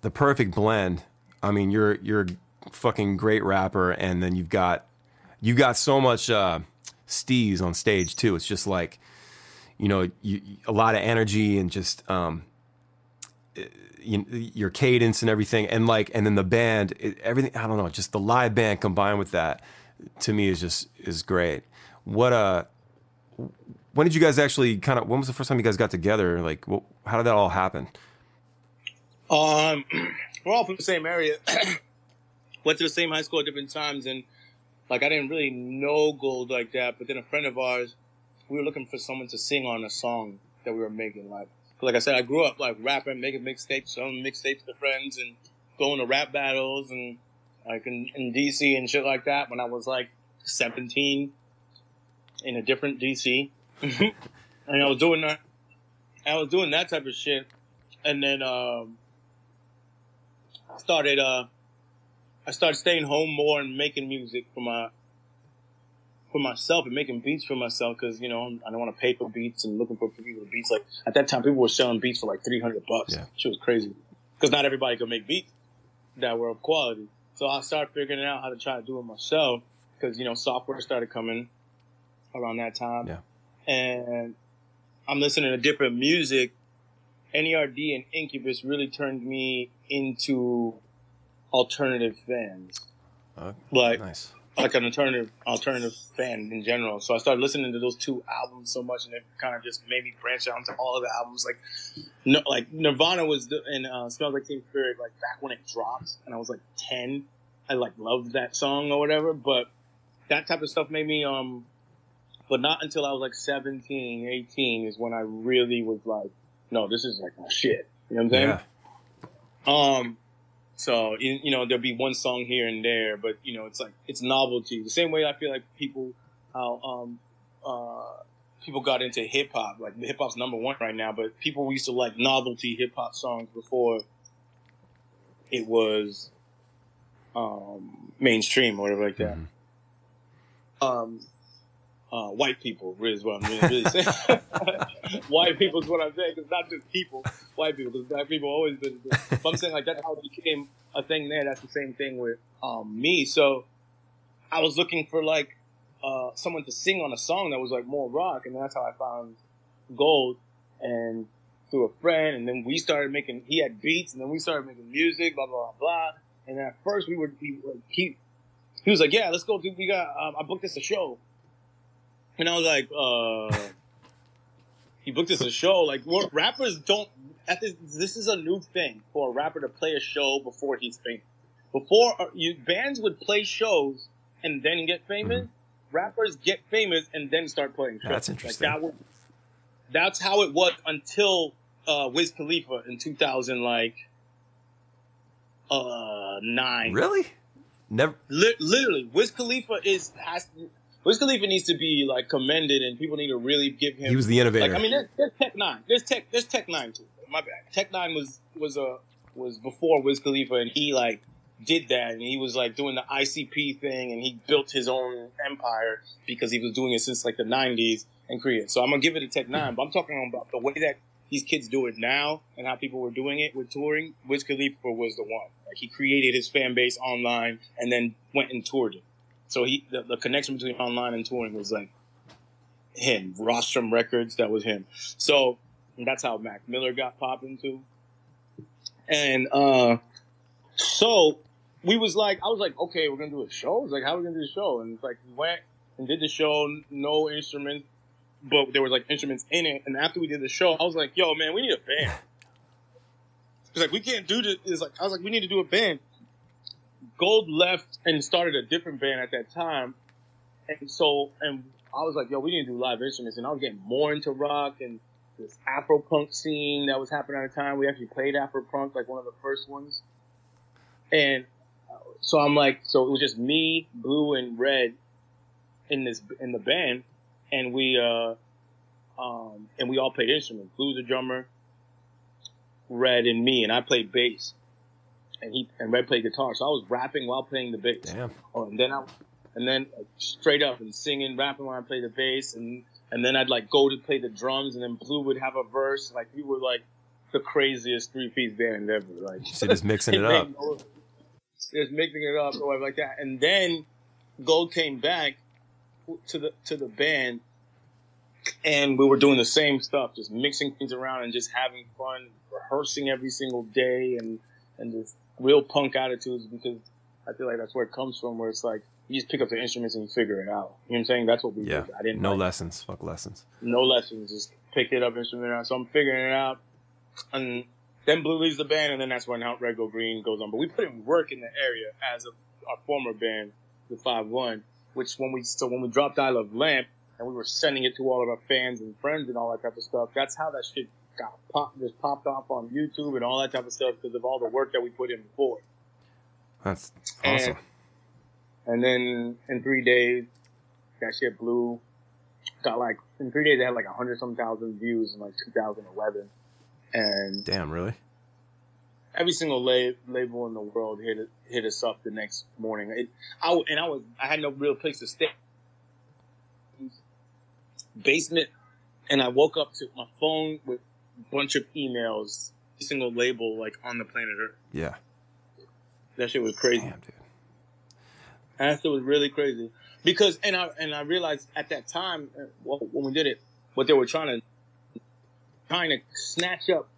the perfect blend. I mean, you're you're a fucking great rapper, and then you've got you got so much uh, steez on stage too. It's just like you know, you, a lot of energy and just um, you, your cadence and everything, and like, and then the band, it, everything. I don't know, just the live band combined with that, to me is just is great. What uh, when did you guys actually kind of? When was the first time you guys got together? Like, how did that all happen? Um, we're all from the same area. Went to the same high school at different times, and like I didn't really know Gold like that. But then a friend of ours, we were looking for someone to sing on a song that we were making. Like Like I said, I grew up like rapping, making mixtapes, selling mixtapes to friends, and going to rap battles and like in, in DC and shit like that. When I was like 17, in a different DC, and I was doing that. I was doing that type of shit, and then um, started. Uh, I started staying home more and making music for my for myself and making beats for myself because you know I don't want to pay for beats and looking for people for beats. Like at that time, people were selling beats for like three hundred bucks. Yeah. Shit was crazy because not everybody could make beats that were of quality. So I started figuring out how to try to do it myself because you know software started coming around that time. Yeah. And I'm listening to different music. NERD and Incubus really turned me into alternative fans. Oh, Like nice. like an alternative alternative fan in general. So I started listening to those two albums so much, and it kind of just made me branch out into all of the albums. Like, no, like Nirvana was the, and uh, Smells Like Teen Spirit like back when it dropped, and I was like ten. I like loved that song or whatever, but that type of stuff made me um. But not until I was like 17, 18 is when I really was like, no, this is like my shit. You know what I'm saying? Yeah. Um, so you, you know there'll be one song here and there, but you know it's like it's novelty. The same way I feel like people how um uh people got into hip hop. Like hip hop's number one right now, but people used to like novelty hip hop songs before it was um mainstream or whatever like that. Mhm. Um. Uh, white people is what I'm really, really saying. white people is what I'm saying. It's not just people, white people. Because black people always been. But I'm saying like that's how it became a thing there. That's the same thing with um, me. So I was looking for like uh, someone to sing on a song that was like more rock, and that's how I found Gold. And through a friend, and then we started making. He had beats, and then we started making music. Blah blah blah. blah. And at first we were we, were- he he was like, "Yeah, let's go. Dude. We got um, I booked this a show." And I was like, uh, he booked us a show. Like, what rappers don't, at this, this is a new thing for a rapper to play a show before he's famous. Before, uh, you, bands would play shows and then get famous. Rappers get famous and then start playing shows. That's interesting. Like, that was, that's how it was until, uh, Wiz Khalifa in 2000, like, uh, nine. Really? Never. Li- literally, Wiz Khalifa is has Wiz Khalifa needs to be like commended, and people need to really give him. He was the innovator. like I mean, there's, there's Tech N9ne, there's Tech, there's Tech N9ne too. My bad. Tech N9ne was was a was before Wiz Khalifa, and he like did that, and he was like doing the ICP thing, and he built his own empire because he was doing it since like the '90s and Korea. So I'm gonna give it to Tech N9ne, but I'm talking about the way that these kids do it now and how people were doing it with touring. Wiz Khalifa was the one. Like he created his fan base online and then went and toured it. So he the, the connection between online and touring was like him. Rostrum Records, that was him. So that's how Mac Miller got popping too. And uh so we was like I was like, okay, we're gonna do a show. It's like, how are we gonna do the show? And it's like we went and did the show, no instruments, but there was like instruments in it. And after we did the show, I was like, yo, man, we need a band. It's like we can't do this. It's like I was like, we need to do a band. Gold left and started a different band at that time, and so and I was like, yo, we need to do live instruments. And I was getting more into rock and this Afropunk scene that was happening at the time. We actually played Afropunk, like one of the first ones. And uh, so I'm like, so it was just me, Blue, and Red in this in the band, and we uh um and we all played instruments. Blue's a drummer, Red and me, and I played bass, and he and Red played guitar. So I was rapping while playing the bass. Damn. Oh, and then I, and then straight up and singing, rapping while I played the bass, and and then I'd like go to play the drums, and then Blue would have a verse. Like we were like the craziest three piece band ever. Like So just mixing it up. no- Just mixing it up or whatever like that, and then Gold came back to the to the band, and we were doing the same stuff, just mixing things around and just having fun, rehearsing every single day, and and just real punk attitudes because I feel like that's where it comes from, where it's like you just pick up the instruments and you figure it out. You know what I'm saying? That's what we Yeah. did. I didn't No like, lessons. Fuck lessons. no lessons, just picked it up instrument out. So I'm figuring it out, and then Blue leaves the band, and then that's when Out Red Gold Green goes on. But we put in work in the area as a, our former band, the Five One, which when we so when we dropped I Love Lamp, and we were sending it to all of our fans and friends and all that type of stuff. That's how that shit got pop, just popped off on YouTube and all that type of stuff because of all the work that we put in before. That's awesome. And then in three days, that shit blew. Got like in three days, they had like a hundred some thousand views in like 2011, and Damn, really? every single la- label in the world hit hit us up the next morning. It, I and I was I had no real place to stay. Basement, and I woke up to my phone with bunch of emails. Single label like on the planet Earth. Yeah. That shit was crazy. Damn, dude. That shit was really crazy because and I and I realized at that time uh, well, when we did it, what they were trying to trying to snatch up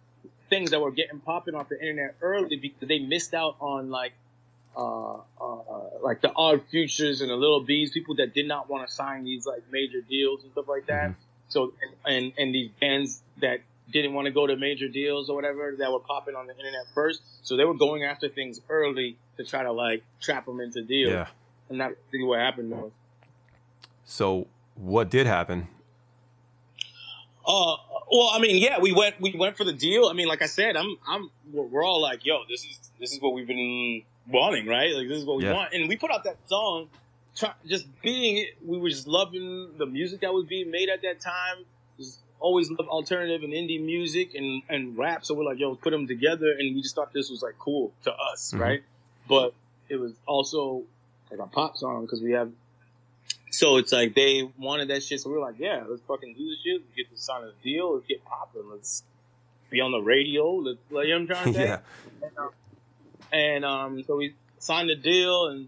things that were getting popping off the internet early because they missed out on like uh, uh like the odd futures and the Lil Bs, people that did not want to sign these like major deals and stuff like that. Mhm. So and, and and these bands that didn't want to go to major deals or whatever that were popping on the internet first. So they were going after things early to try to like trap them into deals. Yeah. And that's really what happened was. So what did happen? Uh, well, I mean, yeah, we went, we went for the deal. I mean, like I said, I'm, I'm, we're, we're all like, yo, this is, this is what we've been wanting, right? Like, this is what we Yeah. want. And we put out that song, try, just being, we were just loving the music that was being made at that time. Just always love alternative and indie music and, and rap. So we're like, yo, put them together. And we just thought this was like cool to us, Mhm. right? But it was also like a pop song because we have so it's like they wanted that shit, so we were like, yeah, let's fucking do this shit. Let's get this on a deal. Let's get popping. Let's be on the radio. Let's, like, you know what I'm trying to say? yeah. And, um, and um, so we signed the deal and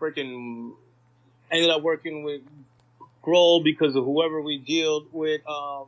freaking ended up working with Grohl because of whoever we dealt with. Um,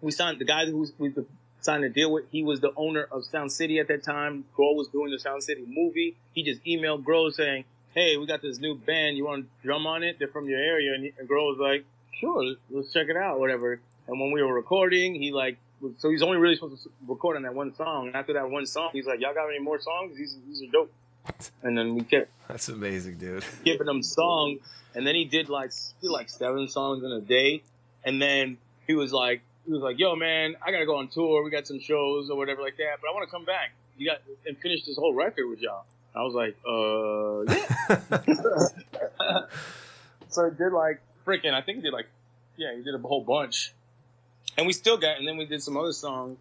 we signed the guy who we signed the deal with. He was the owner of Sound City at that time. Grohl was doing the Sound City movie. He just emailed Grohl saying, "Hey, we got this new band. You want to drum on it? They're from your area." And, he, and Grohl was like, "Sure, let's check it out, whatever." And when we were recording, he like, so he's only really supposed to record on that one song. And after that one song, he's like, "Y'all got any more songs? These these are dope." And then we kept That's amazing, dude. giving him songs, and then he did like he like seven songs in a day, and then he was like he was like, "Yo, man, I gotta go on tour. We got some shows or whatever like that, but I want to come back. You got and finish this whole record with y'all." I was like, "Uh, yeah." so I did like freaking. I think he did like yeah, he did a whole bunch, and we still got, and then we did some other songs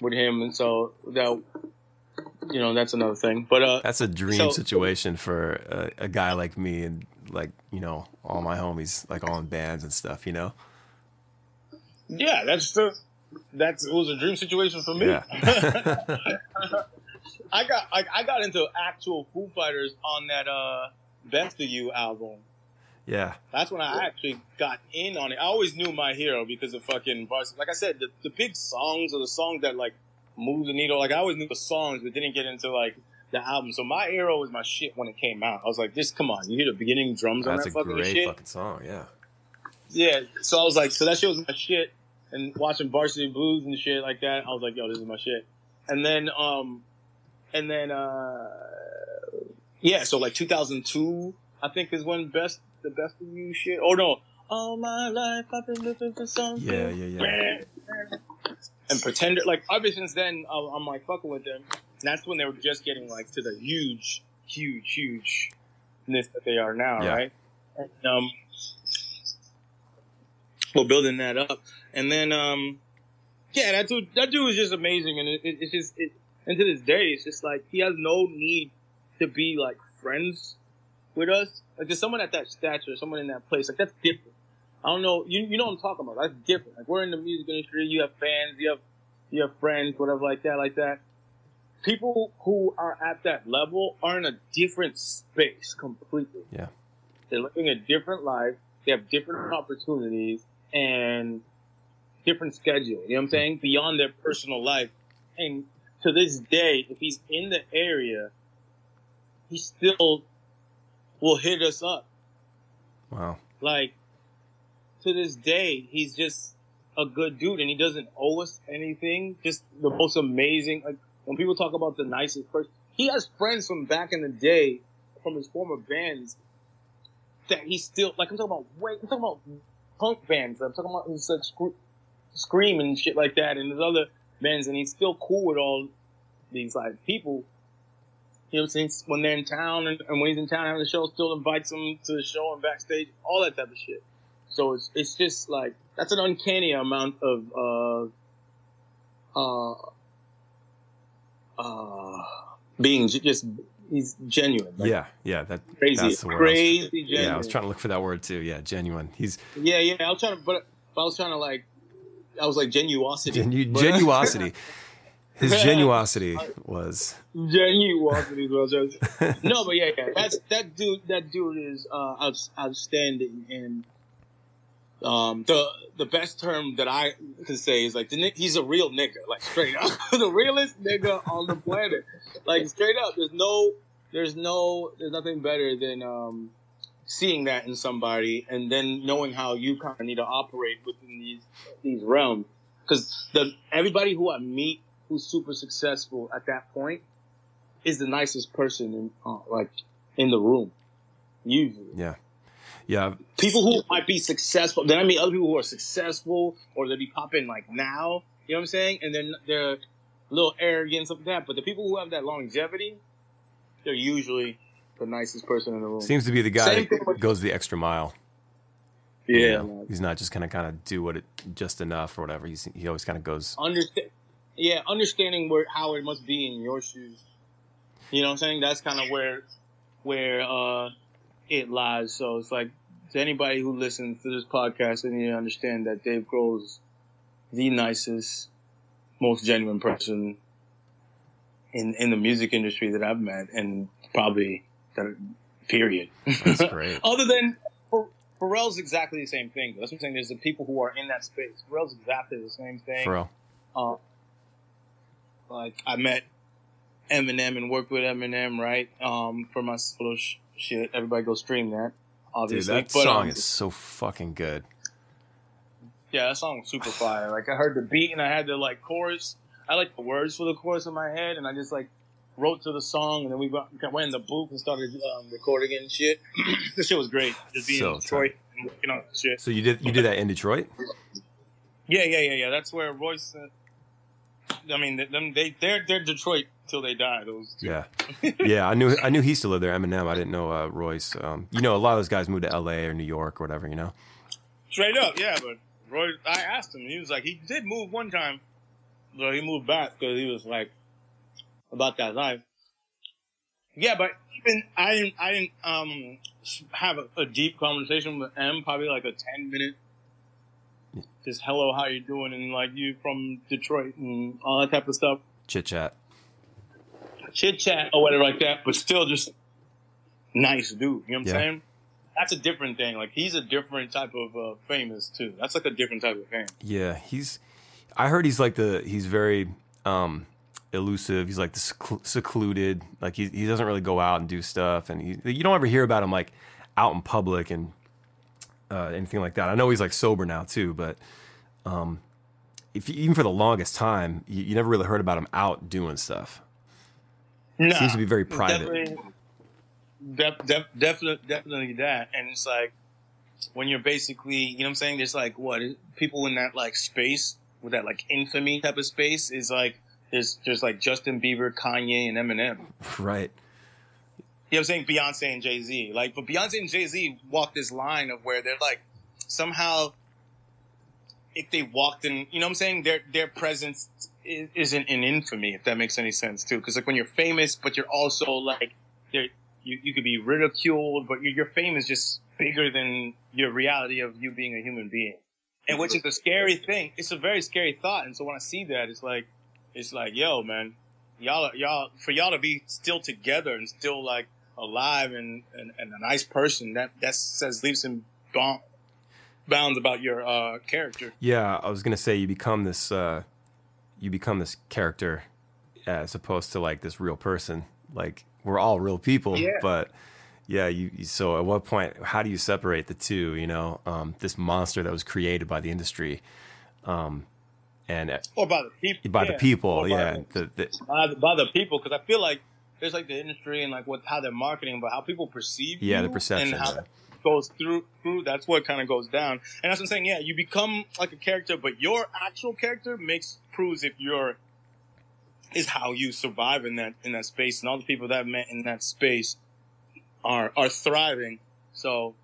with him, and so that you know that's another thing. But uh, That's a dream So- situation for a, a guy like me and like you know all my homies like all in bands and stuff. You know. Yeah, that's the that's it was a dream situation for me. Yeah. I got I, I got into actual Foo Fighters on that uh Best of You album. yeah. That's when I actually got in on it. I always knew my hero because of fucking Varsity. Like I said, the, the big songs or the songs that like move the needle. Like I always knew the songs, but didn't get into like the album. So my hero was my shit when it came out. I was like, this come on, you hear the beginning drums on that a fucking great shit. fucking song. Yeah. Yeah, so I was like, so that shit was my shit. And watching Varsity Blues and shit like that, I was like, yo, this is my shit. And then, um, and then, uh, yeah, so like 2002, I think is when best, the best of you shit. Oh no, all my life I've been looking for something. Yeah. Yeah. Yeah. And Pretender, like ever since then, I'm, like fucking with them. And that's when they were just getting like to the huge, huge, hugeness that they are now, Yeah. right? And, um, we're building that up, and then, um, yeah, that dude, that dude is just amazing, and it, it, it's just, it, and to this day, it's just like he has no need to be like friends with us. Like there's someone at that stature, someone in that place, like that's different. I don't know, you you know what I'm talking about. That's different. Like we're in the music industry, you have fans, you have you have friends, whatever like that, like that. People who are at that level are in a different space completely. Yeah. They're living a different life. They have different opportunities and different schedule. You know what I'm saying? Beyond their personal life. And to this day, if he's in the area, he still will hit us up. Wow. Like, to this day, he's just a good dude and he doesn't owe us anything. Just the most amazing. Like, when people talk about the nicest person, he has friends from back in the day, from his former bands, that he still, like, I'm talking about, wait, I'm talking about punk bands. I'm talking about, he's like, Scream and shit like that, and there's other bands, and he's still cool with all these like people. You know what I'm saying? When they're in town and, and when he's in town having the show, still invites them to the show and backstage, all that type of shit. So it's it's just like that's an uncanny amount of uh uh uh being just he's genuine. Like, yeah, yeah, that crazy, that's. I was- crazy genuine. yeah, I was trying to look for that word too. Yeah, genuine. He's Yeah, yeah. I was trying to, but, but I was trying to like, I was like genuosity. genu- But- genuosity. His genuosity was genuosity was trying to say. No, but yeah, yeah. That's that dude. That dude is uh, outstanding, and um, the the best term that I can say is like the he's a real nigga, like straight up, the realest nigga on the planet, like straight up. There's no, there's no, there's nothing better than um, seeing that in somebody, and then knowing how you kind of need to operate within these these realms. Because the everybody who I meet who's super successful at that point is the nicest person in uh, like in the room. Usually, yeah, yeah. people who might be successful. Then I meet other people who are successful or they be popping like now. You know what I'm saying? And then they're a little arrogant, stuff like that. But the people who have that longevity, they're usually the nicest person in the room. Seems to be the guy Same that with- goes the extra mile. you yeah, know? he's not just gonna kind of do what it just enough or whatever. He's he always kind of goes. understand. Yeah, understanding where how it must be in your shoes. You know what I'm saying? That's kind of where where uh it lies. So it's like to anybody who listens to this podcast, and you understand that Dave Grohl is the nicest, most genuine person in in the music industry that I've met, and probably that period. That's great. Other than Ph- Pharrell's exactly the same thing. That's what I'm saying. There's the people who are in that space. Pharrell's exactly the same thing. For real. Uh, like I met Eminem and worked with Eminem, right? Um, for my solo sh- shit. Everybody go stream that. Dude, Obviously, that But, song um, is so fucking good. yeah, that song was super fire. Like I heard the beat and I had the like chorus. I like the words for the chorus in my head, and I just like wrote to the song, and then we went went in the booth and started um, recording it and shit. this shit was great. Just being So in Detroit and working on shit. So you did you did that in Detroit? Yeah, yeah, yeah, yeah. That's where Royce. I mean, them they they're they're Detroit till they die. Those two. Yeah, yeah. I knew I knew he still lived there. Eminem. I didn't know uh, Royce. Um, you know, a lot of those guys moved to L.A. or New York or whatever. You know. Straight up, yeah. But Royce, I asked him. He was like, he did move one time, but he moved back because he was like about that life. Yeah, but even I didn't, I didn't um have a, a deep conversation with M. Probably like a ten minute. Just hello, how you doing? And like you from Detroit and all that type of stuff. Chit chat. chit chat or whatever like that, but still just nice dude. You know what I'm Yeah. saying? That's a different thing. Like he's a different type of uh, famous too. That's like a different type of fame. Yeah, he's. I heard he's like the he's very um elusive. He's like the seclu- secluded. Like he he doesn't really go out and do stuff, and he, you don't ever hear about him like out in public and uh, anything like that. I know he's like sober now too, but um, if you, even for the longest time, you, you never really heard about him out doing stuff. Nah, Seems to be very private. Definitely, def, def, definitely, definitely that. And it's like when you're basically, you know what I'm saying? There's like what people in that like space with that like infamy type of space is like there's there's like Justin Bieber, Kanye, and Eminem. Right. You know what I'm saying? Beyonce and Jay Z. Like, but Beyonce and Jay Z walk this line of where they're like, somehow, if they walked in, you know what I'm saying? Their their presence isn't in infamy, if that makes any sense too. Because like when you're famous, but you're also like, you you could be ridiculed, but your your fame is just bigger than your reality of you being a human being, and which is a scary thing. It's a very scary thought, and so when I see that, it's like, it's like, yo, man, y'all y'all for y'all to be still together and still like alive and, and, and a nice person that that says leaves some bound, bounds about your uh, character Yeah, I was gonna say you become this uh you become this character as opposed to like this real person. Like we're all real people, Yeah. but yeah, you you- so at what point how do you separate the two, you know? Um this monster that was created by the industry um and or by the people by the yeah. people, Or by yeah, the- the, the, by the, by the people because I feel like there's like the industry and like what how they're marketing but how people perceive Yeah, you the perception, and how yeah. goes through through that's what kind of goes down and that's what i'm saying yeah you become like a character but your actual character makes proves if you're is how you survive in that in that space and all the people that I've met in that space are are thriving so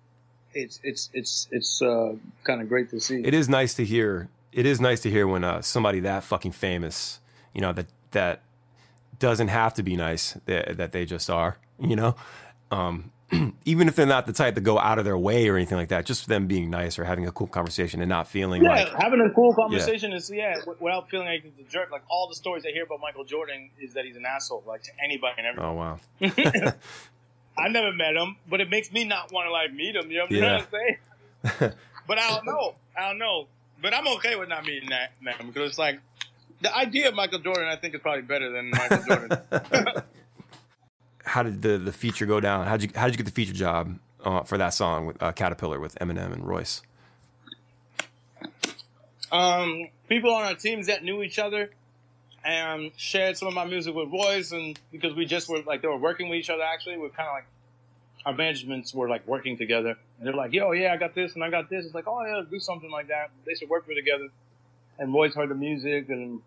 it's it's it's it's uh, kind of great to see It is nice to hear. It is nice to hear when uh, somebody that fucking famous, you know, that that doesn't have to be nice, that, that they just are, you know, um, even if they're not the type to go out of their way or anything like that. Just them being nice or having a cool conversation and not feeling yeah like, having a cool conversation is yeah w- without feeling like it's a jerk like all the stories i hear about michael jordan is that he's an asshole like to anybody and everyone oh wow, I never met him, but it makes me not want to like meet him. You know Yeah. what I'm saying? but I don't know. I don't know. But I'm okay with not meeting that man because it's like the idea of Michael Jordan. I think is probably better than Michael Jordan. how did the the feature go down? How'd you how did you get the feature job uh, for that song with uh, Caterpillar with Eminem and Royce? um, people on our teams that knew each other and shared some of my music with Royce, and because we just were like they were working with each other. Actually, we're kind of like our managements were like working together, and they're like, "Yo, yeah, I got this and I got this." It's like, "Oh yeah, do something like that." They should work with together. And Royce heard the music, and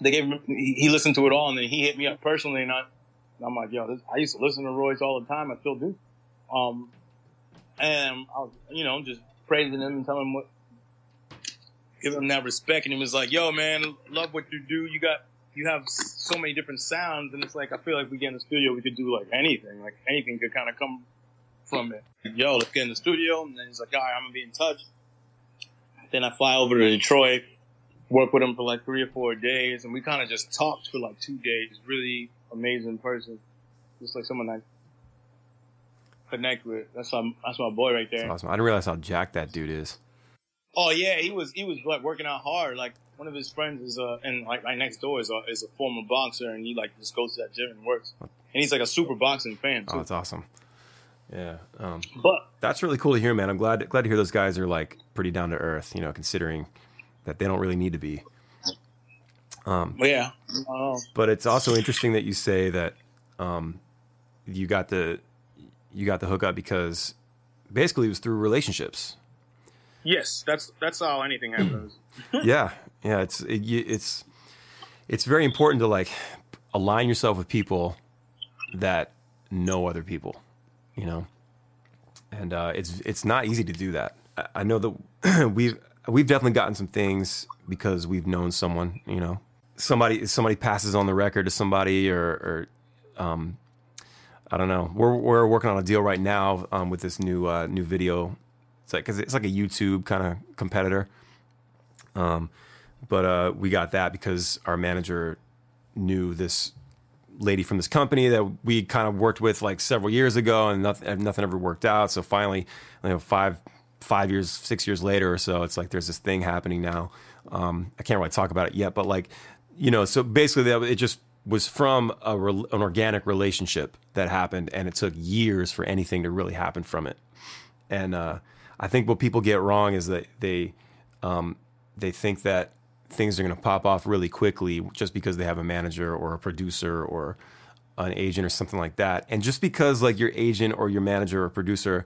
they gave him. He, listened to it all, and then he hit me up personally, and I, and I'm like, "Yo, this, I used to listen to Royce all the time. I still do." Um, and I was, you know, just praising him and telling him what give him that respect, and he was like, "Yo, man, love what you do. You got, you have so many different sounds, and it's like I feel like we get in the studio, we could do like anything, like anything could kind of come from it. Yo, let's get in the studio, and then he's like, "All right, I'm gonna be in touch." Then I fly over to Detroit, work with him for like three or four days, and we kind of just talked for like two days. Really amazing person, just like someone I connect with. That's my that's my boy right there. Awesome. I didn't realize how jacked that dude is. Oh yeah, he was he was like working out hard. Like one of his friends is uh and like right next door is a is a former boxer, and he like just goes to that gym and works. And he's like a super boxing fan Oh, too. that's awesome. Yeah. Um, but That's really cool to hear, man. I'm glad glad to hear those guys are like pretty down to earth. You know, considering that they don't really need to be. Um, yeah, uh, but it's also interesting that you say that um, you got the you got the hookup because basically it was through relationships. yes, that's that's how anything happens. yeah, yeah. It's it, it's it's very important to like align yourself with people that know other people. You know, and uh, it's it's not easy to do that. I, I know that we've we've definitely gotten some things because we've known someone. You know, somebody somebody passes on the record to somebody or. or um, I don't know. We're we're working on a deal right now um, with this new uh, new video. It's like cause it's like a YouTube kind of competitor. Um, but uh, we got that because our manager knew this lady from this company that we kind of worked with like several years ago, and nothing nothing ever worked out. So finally, you know, five five years, six years later or so, it's like there's this thing happening now. Um, I can't really talk about it yet, but like you know, so basically, that it just was from a an organic relationship that happened, and it took years for anything to really happen from it. And uh, I think what people get wrong is that they um, they think that things are going to pop off really quickly just because they have a manager or a producer or an agent or something like that. And just because like your agent or your manager or producer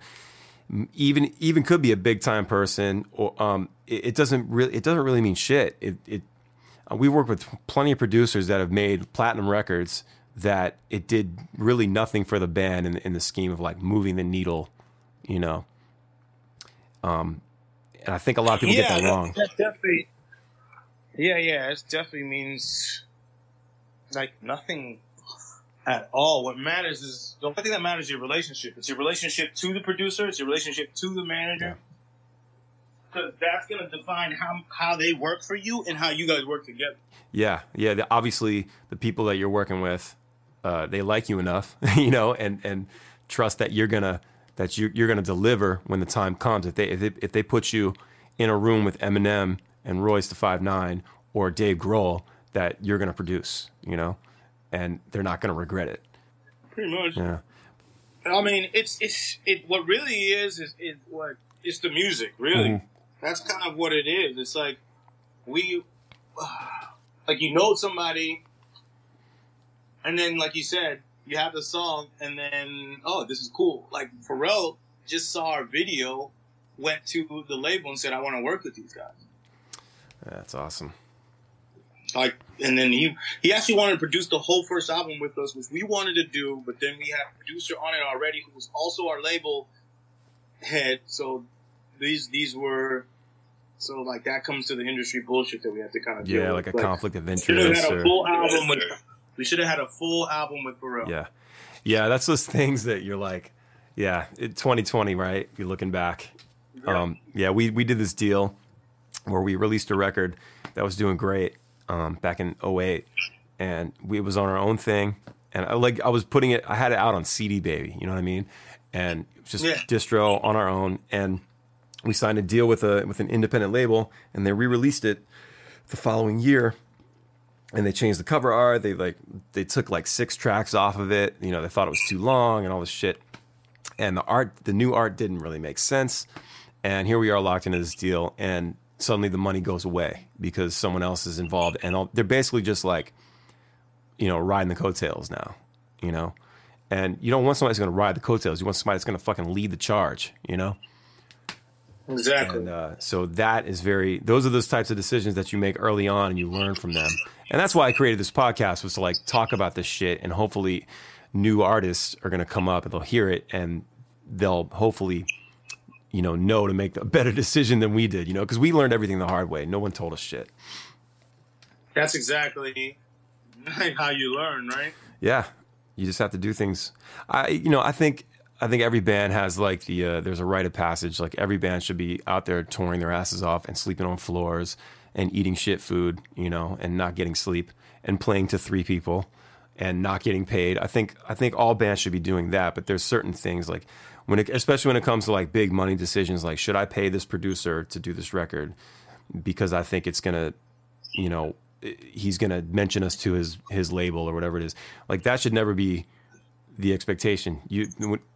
even even could be a big time person or um it, it doesn't really it doesn't really mean shit. It it uh, we work with plenty of producers that have made platinum records that it did really nothing for the band in, in the scheme of like moving the needle, you know. Um, and I think a lot of people get that wrong. That definitely. Yeah, yeah, it definitely means like nothing at all. What matters is the only thing that matters is your relationship. It's your relationship to the producer. It's your relationship to the manager. Because that's gonna define how how they work for you and how you guys work together. Yeah, yeah. The, obviously, the people that you're working with, uh, they like you enough, you know, and and trust that you're gonna that you you're gonna deliver when the time comes. If they if they, if they put you in a room with Eminem and Royce da Five Nine or Dave Grohl, that you're gonna produce, you know, and they're not gonna regret it. Pretty much. Yeah, I mean, it's it's it. What really is is is what it's the music. Really, Mhm. that's kind of what it is. It's like we, like you know somebody, and then like you said, you have the song, and then oh, this is cool. Like Pharrell just saw our video, went to the label and said, "I want to work with these guys." That's awesome. Like, and then he he actually wanted to produce the whole first album with us, which we wanted to do, but then we had a producer on it already who was also our label head. So these these were so like that comes to the industry bullshit that we have to kind of Yeah, with. like a But conflict of interest. We should have had a Or, full album with. We should have had a full album with Pharrell. yeah, yeah, that's those things that you're like, yeah, it, 2020, right? If you're looking back, Yeah. um, yeah, we we did this deal where we released a record that was doing great um, back in 08 and we it was on our own thing. And I like I was putting it I had it out on CD baby you know what I mean? And just Yeah. distro on our own. And we signed a deal with a with an independent label and they re-released it the following year. And they changed the cover art. They like they took like six tracks off of it. You know they thought it was too long and all this shit. And the art the new art didn't really make sense. And here we are locked into this deal. And suddenly the money goes away because someone else is involved. And all, they're basically just like you know riding the coattails now you know? And you don't want somebody that's going to ride the coattails. You want somebody that's going to fucking lead the charge you know? Exactly. and uh, so that is very those are those types of decisions that you make early on and you learn from them. And that's why i created this podcast was to like talk about this shit and hopefully new artists are going to come up and they'll hear it and they'll hopefully you know know to make a better decision than we did you know because we learned everything the hard way no one told us shit That's exactly how you learn, right? Yeah, you just have to do things. I, you know, I think I think every band has like the uh, there's a rite of passage. Like every band should be out there touring their asses off and sleeping on floors and eating shit food, you know, and not getting sleep and playing to three people and not getting paid. I think I think all bands should be doing that. But there's certain things like when it, especially when it comes to like big money decisions, like should I pay this producer to do this record because I think it's gonna, you know, he's to mention us to his his label or whatever it is. Like that should never be the expectation. You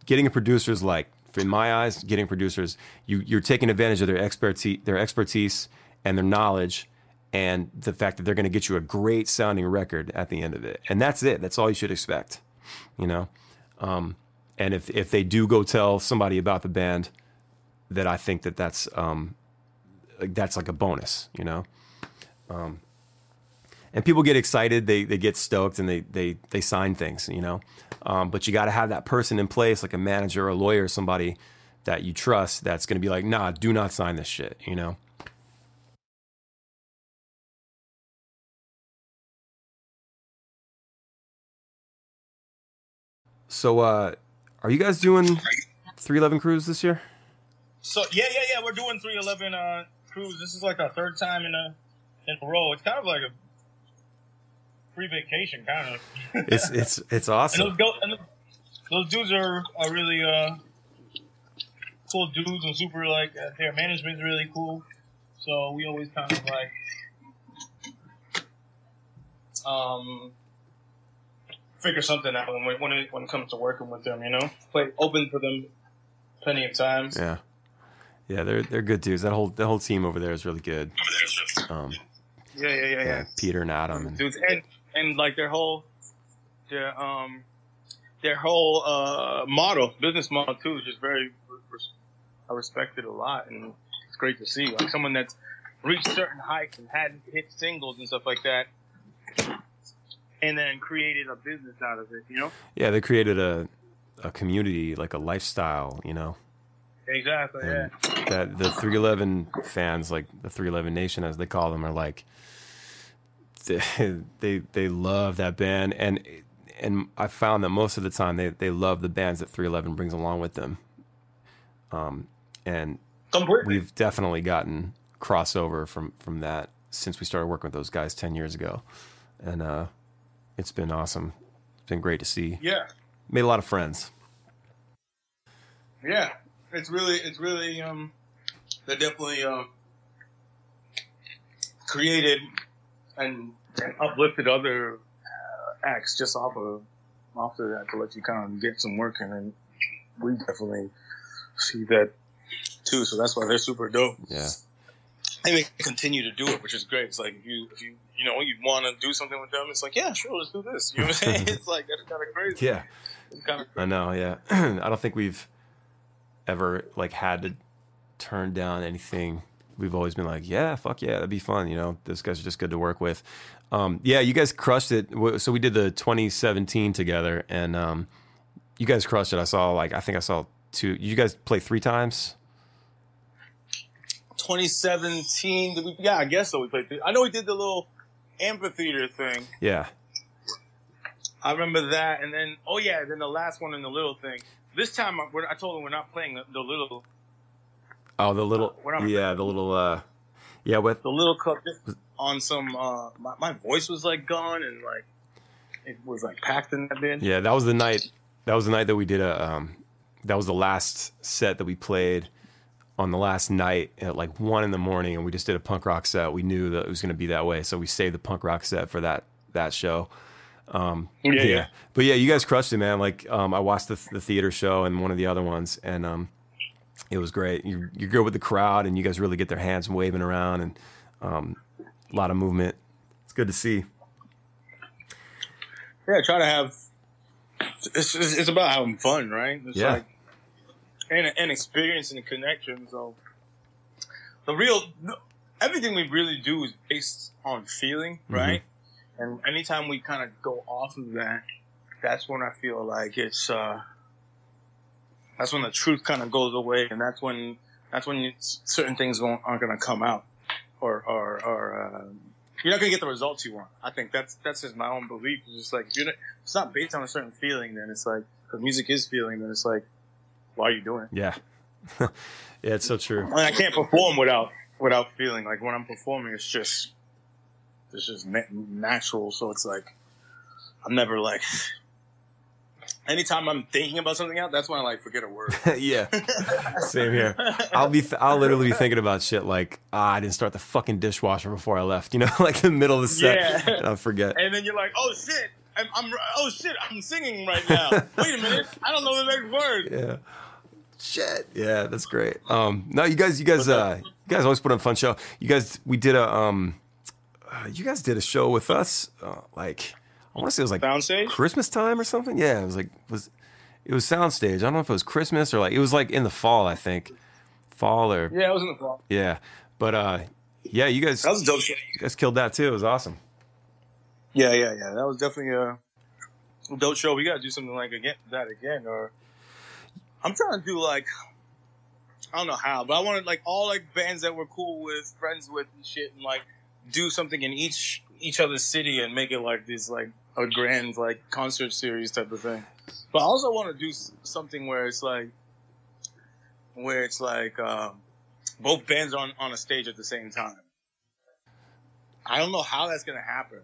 getting a producer is like, in my eyes, getting producers, you you're taking advantage of their expertise, their expertise and their knowledge, and the fact that they're going to get you a great sounding record at the end of it, and that's it. That's all you should expect, you know. Um, and if if they do go tell somebody about the band, that I think that that's um, like that's like a bonus, you know? Um, and people get excited they they get stoked and they they they sign things you know? Um, but you got to have that person in place like a manager or a lawyer or somebody that you trust that's going to be like nah do not sign this shit you know? So uh are you guys doing 311 cruise this year So yeah, yeah, yeah. We're doing 311 uh, cruise. This is like our third time in a in a row. It's kind of like a free vacation, kind of. it's it's it's and awesome those, go, and those, those dudes are, are really uh, cool dudes and super like uh, their management's really cool. So we always kind of like um figure something out when we, when it when it comes to working with them. You know, play open for them plenty of times. yeah yeah they're they're good dudes that whole that whole team over there is really good um Yeah, yeah, yeah, yeah. yeah, Peter and Adam and dudes and and like their whole their um their whole uh model business model too is just very I respect it a lot and it's great to see like someone that's reached certain heights and hadn't hit singles and stuff like that and then created a business out of it you know Yeah, they created a a community, like a lifestyle, you know. exactly yeah that the 311 fans, like the 311 Nation, as they call them, are like they they, they love that band, and and I found that most of the time they they love the bands that 311 brings along with them. Um, and completely we've definitely gotten crossover from from that since we started working with those guys 10 years ago, and uh, it's been awesome. It's been great to see. yeah Made a lot of friends. Yeah, it's really, it's really, um, they definitely, um, created and, and uplifted other uh, acts just off of, off of that to let you kind of get some work in, and we definitely see that too. So that's why they're super dope. Yeah. And they continue to do it, which is great. It's like if you, if you, you know, you want to do something with them, it's like, yeah, sure, let's do this. You know what I'm saying? It's like that's kind of crazy. Yeah. Kind of I know, yeah. I don't think we've ever like had to turn down anything. We've always been like, yeah, fuck yeah, that'd be fun. You know, those guys are just good to work with. Um, yeah, you guys crushed it. So we did the 2017 together, and um, you guys crushed it. I saw like I think I saw two. You guys play three times. 2017. Did we, yeah, I guess so. We played. I know we did the little amphitheater thing. Yeah, I remember that, and then oh yeah, then the last one and the little thing. This time I, we're, I told them we're not playing the, the little Oh, the little, I'm- yeah, the little, uh, yeah, with the little cup on some. Uh, my, my voice was like gone and like it was like packed in that bin. yeah, that was the night. That was the night that we did a. Um, that was the last set that we played on the last night at like one in the morning, and we just did a punk rock set. We knew that it was going to be that way, so we saved the punk rock set for that that show. Um, Yeah, yeah. but yeah, you guys crushed it, man. Like, um, I watched the, the theater show and one of the other ones, and um, it was great. You, you're good with the crowd, and you guys really get their hands waving around, and um, a lot of movement. It's good to see. Yeah, try to have. It's, it's, it's about having fun, right? It's Yeah. like and and experience and connection. So the real everything we really do is based on feeling, right? And anytime we kind of go off of that, that's when I feel like it's. uh That's when the truth kind of goes away, and that's when that's when you, certain things won't, aren't going to come out, or or or. Uh, you're not gonna get the results you want. I think that's that's just my own belief. It's just like if you're not, it's not based on a certain feeling, then it's like because music is feeling. Then it's like, why are you doing it? Yeah, yeah, it's so true. I, I can't perform without without feeling. Like when I'm performing, it's just it's just na- natural. So it's like I'm never like. Anytime I'm thinking about something else, that's when I like forget a word. yeah, same here. I'll be, th- I'll literally be thinking about shit like, ah, I didn't start the fucking dishwasher before I left. You know, like in the middle of the set, Yeah. and I'll forget. and then you're like, oh shit, I'm, I'm oh shit, I'm singing right now. Wait a minute, I don't know the next word. Yeah. Shit. Yeah, that's great. Um, no, you guys, you guys, uh, you guys always put on a fun show. You guys, we did a, um, uh, you guys did a show with us, uh, like I want to say it was like Soundstage? Christmas time or something. Yeah, it was like was it was soundstage. I don't know if it was Christmas or like it was like in the fall. I think fall or Yeah, it was in the fall. yeah. But uh, yeah, you guys, That was dope shit. you guys killed that too. It was awesome. Yeah, yeah, yeah. That was definitely a dope show. We gotta do something like again that again. Or I'm trying to do like I don't know how, but I wanted like all like bands that we're cool with, friends with, and shit, and like do something in each each other's city and make it like this like a grand like concert series type of thing. But I also want to do something where it's like where it's like um, both bands on, on a stage at the same time. I don't know how that's gonna happen,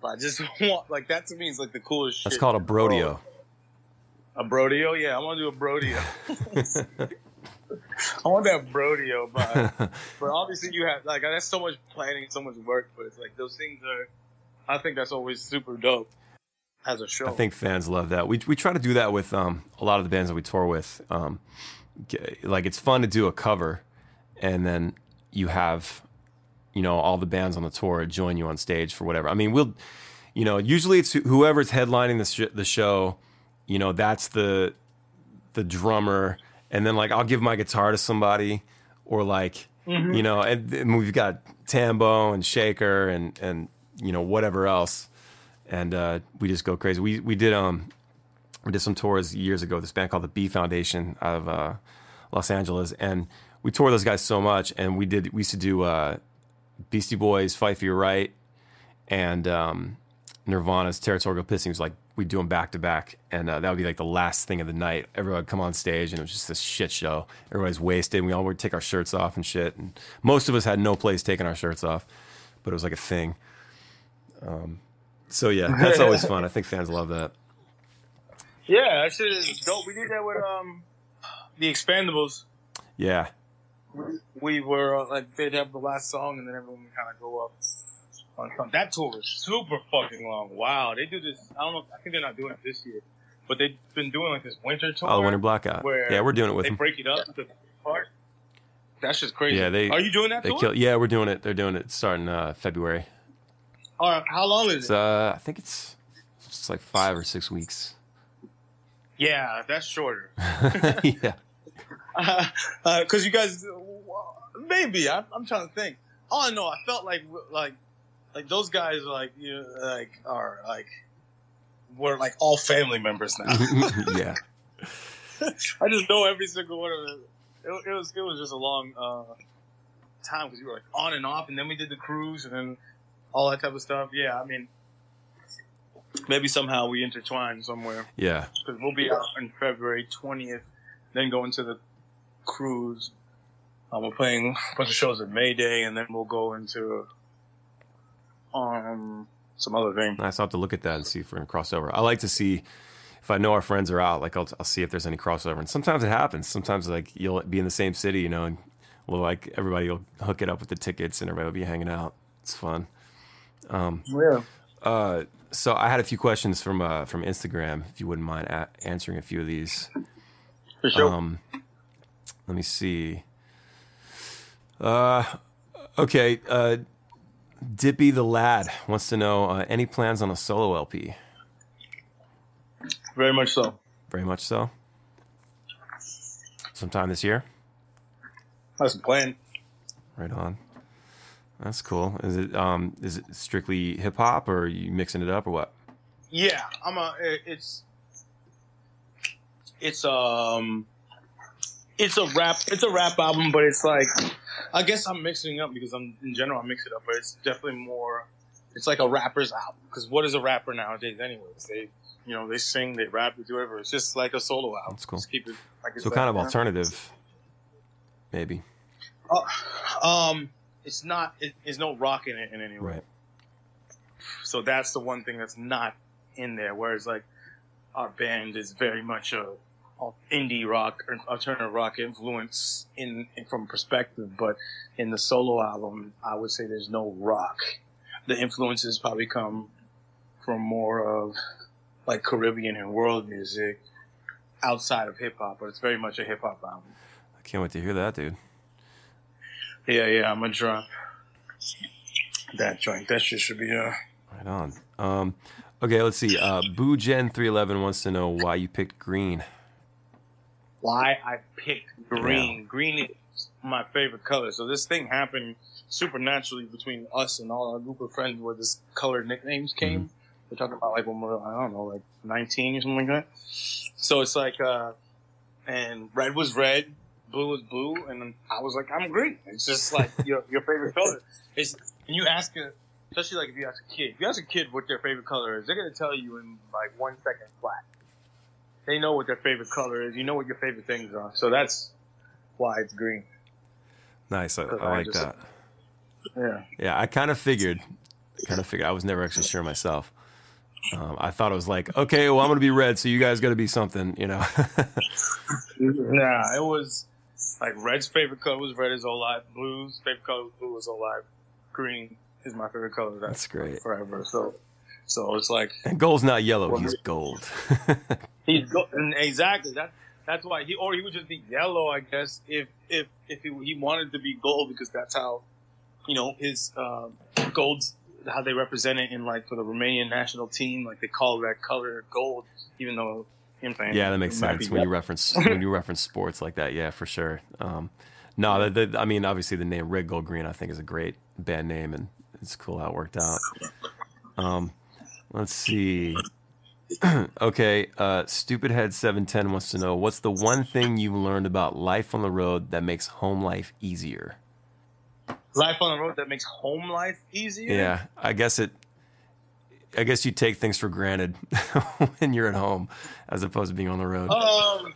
but I just want like that to me is like the coolest. Shit. That's shit. called a brodeo. A brodeo, yeah. I want to do a brodeo. I want that brodeo, but but obviously you have like that's so much planning, so much work. But it's like those things are. I think that's always super dope as a show. I think fans love that. We we try to do that with um, a lot of the bands that we tour with. Um, like it's fun to do a cover, and then you have, you know, all the bands on the tour join you on stage for whatever. I mean, we'll, you know, usually it's whoever's headlining the sh- the show. You know, that's the the drummer, and then like I'll give my guitar to somebody, or like you know, and, and we've got Tambo and Shaker and and you know whatever else and uh, we just go crazy. We we did um we did some tours years ago. This band called the B Foundation out of uh, Los Angeles, and we toured those guys so much. And we did we used to do uh, Beastie Boys, Fight for Your Right, and um, Nirvana's Territorial Pissing. Was like we'd do them back to back, and uh, that would be like the last thing of the night. Everyone would come on stage, and it was just this shit show. Everybody's wasted. And we all would take our shirts off and shit. And most of us had no place taking our shirts off, but it was like a thing. Um, so yeah, that's always fun. I think fans love that. yeah, that shit is dope. We did that with um the Expendables. Yeah, We were uh, like they'd have the last song, and then everyone would kind of go up. On some. That tour was super fucking long. Wow, they do this. I don't know. I think they're not doing it this year, but they've been doing like this winter tour. Oh, the Winter Blackout. where Yeah, we're doing it with they them. They break it up to part. That's just crazy. Yeah, they- are you doing that They tour? kill. Yeah, we're doing it. They're doing it starting uh, February. All right, how long is It's, it? uh, I think it's it's like five or six weeks. Yeah, that's shorter. yeah, because uh, you guys, maybe I, I'm trying to think. All I know, I felt like like like those guys are like you know, like are like we're like all family members now. yeah. I just know every single one of them. It, it was it was just a long uh, time because we were like on and off, and then we did the cruise, and then all that type of stuff. Yeah, I mean, maybe somehow we intertwine somewhere. Yeah. Because we'll be out in February twentieth, then go into the cruise. Um, we're playing a bunch of shows at May Day, and then we'll go into um some other thing. I'll have to look at that and see if we're gonna cross over. I like to see if I know our friends are out. Like I'll, I'll see if there's any crossover. And sometimes it happens. Sometimes like you'll be in the same city, you know, and we'll like everybody will hook it up with the tickets, and everybody will be hanging out. It's fun. Um, Yeah. uh, so I had a few questions from uh, from Instagram. If you wouldn't mind a- answering a few of these. For sure. Um, let me see. Uh, okay. Dippy the lad wants to know uh, any plans on a solo LP. Very much so. Very much so. Sometime this year. That's the plan. Right on. That's cool. Is it um is it strictly hip hop or are you mixing it up or what? Yeah, I'm a. It's it's um it's a rap it's a rap album, but it's like I guess I'm mixing up because I'm in general I mix it up, but it's definitely more. It's like a rapper's album because what is a rapper nowadays? Anyways, they you know they sing, they rap, they do whatever. It's just like a solo album. That's cool. Just keep it like So like, kind of you know? alternative, maybe. Uh, um, it's not. It, there's no rock in it in any way. Right. So that's the one thing that's not in there. Whereas like our band is very much a, indie rock or alternative rock influence in, in from perspective, but in the solo album, I would say there's no rock. The influences probably come from more of like Caribbean and world music outside of hip hop, but it's very much a hip hop album. I can't wait to hear that, dude. Yeah, yeah, I'm gonna drop that joint. That shit should be uh Right on. Um, okay, let's see. Uh, Boo Gen three eleven wants to know why you picked green. Why I picked green. Green is my favorite color. So this thing happened supernaturally between us and all our group of friends where this color nicknames came. We're talking about like when we're I don't know, like nineteen or something like that. So it's like uh and red was red, blue was blue, and I was like, I'm green. It's just like your your favorite color. It's when you ask a especially like if you ask a kid, if you ask a kid what their favorite color is, they're gonna tell you in like one second flat. They know what their favorite color is. You know what your favorite things are. So that's why it's green. Nice. I, I I like just- that. Yeah. Yeah, I kind of figured. Kind of figured. I was never actually sure myself. Um, I thought it was like, okay, well, I'm gonna be red, so you guys got to be something, you know. Nah, it was like red's favorite color was red is all life. Blue's favorite color was blue is all life. Green is my favorite color. That's great. Forever. So, so it's like And gold's not yellow; he's gold. he's go- and exactly that. That's why he or he would just be yellow, I guess, if if if he, he wanted to be gold because that's how, you know, his uh, golds how they represent it in like for the Romanian national team, like they call that color gold, even though in fact, yeah, that makes sense when you reference when you reference sports like that. Yeah, for sure. Um, no, the, the, I mean, obviously, the name Red Gold Green I think is a great band name, and it's cool how it worked out. Um, let's see. okay, uh, Stupid Head Seven Ten wants to know what's the one thing you've learned about life on the road that makes home life easier. life on the road that makes home life easier. Yeah, I guess it. I guess you take things for granted when you're at home, as opposed to being on the road. Um,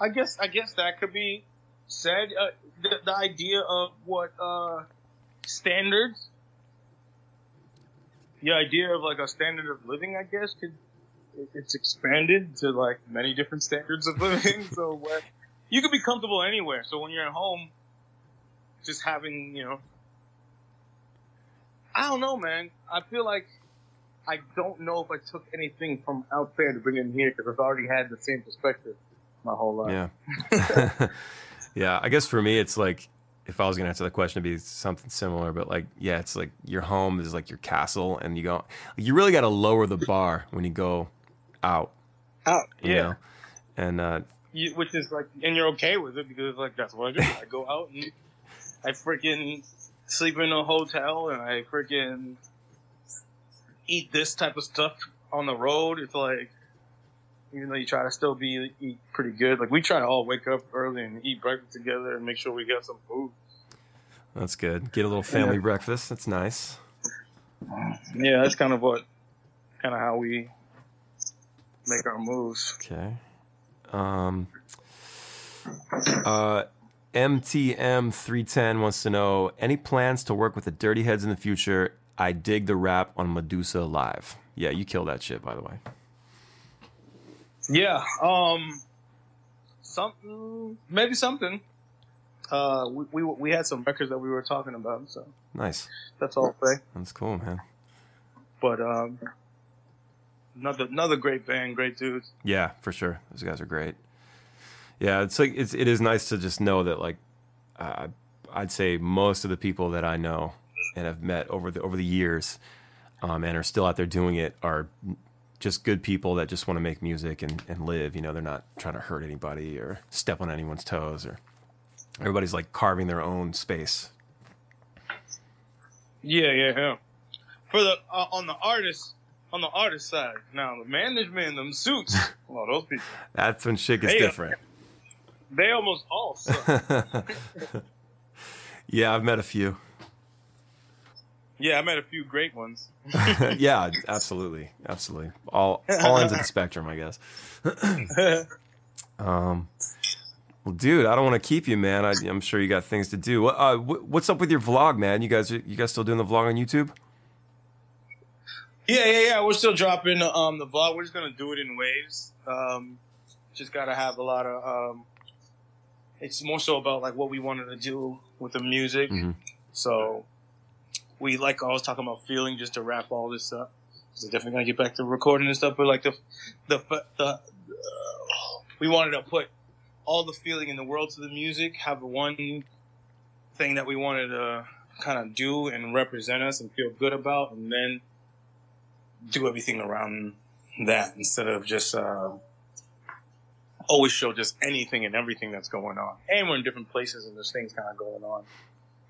I guess I guess that could be said. Uh, the, the idea of what uh, standards, the idea of like a standard of living, I guess, could it's expanded to like many different standards of living. so where you can be comfortable anywhere. So when you're at home, just having you know, I don't know, man. I feel like. I don't know if I took anything from out there to bring in here because I've already had the same perspective my whole life. Yeah. yeah. I guess for me, it's like, if I was going to answer the question, it'd be something similar, but like, yeah, it's like your home is like your castle, and you go, you really got to lower the bar when you go out, Out, you yeah. know? And uh, you, which is like, and you're okay with it because like that's what I do. I go out and I freaking sleep in a hotel and I freaking eat this type of stuff on the road. It's like, even though you try to still be eat pretty good, like we try to all wake up early and eat breakfast together and make sure we got some food. That's good. Get a little family yeah. breakfast. That's nice. Yeah, that's kind of what, kind of how we make our moves. Okay. Um. Uh. MTM310 wants to know any plans to work with the Dirty Heads in the future. I dig the rap on Medusa Live. Yeah, you killed that shit, by the way. Yeah, um, something, maybe something. Uh, we, we, we had some records that we were talking about, so nice. That's all I'll say. That's cool, man. But um, another another great band, great dudes. Yeah, for sure. Those guys are great. Yeah, it's like it's it is nice to just know that like uh, I'd say most of the people that I know and have met over the over the years um, and are still out there doing it are just good people that just want to make music and, and live. You know, they're not trying to hurt anybody or step on anyone's toes or everybody's like carving their own space. Yeah, yeah, yeah. For the uh, on the artist on the artist side, now the management, them suits, well, those people. That's when shit gets they, different. They almost all suck. yeah, I've met a few. Yeah, I met a few great ones. yeah, absolutely, absolutely. All all ends of the spectrum, I guess. um, well, dude, I don't want to keep you, man. I, am sure you got things to do. Uh, what's up with your vlog, man? You guys, you guys still doing the vlog on YouTube? Yeah, yeah, yeah. We're still dropping um, the vlog. We're just gonna do it in waves. Um, just gotta have a lot of. Um, it's more so about like what we wanted to do with the music. Mm-hmm. So we like I was talking about feeling just to wrap all this up. So definitely gonna get back to recording and stuff, but like the the the uh, we wanted to put all the feeling in the world to the music, have one thing that we wanted to kind of do and represent us and feel good about, and then do everything around that instead of just uh, always show just anything and everything that's going on. And we're in different places and there's things kind of going on.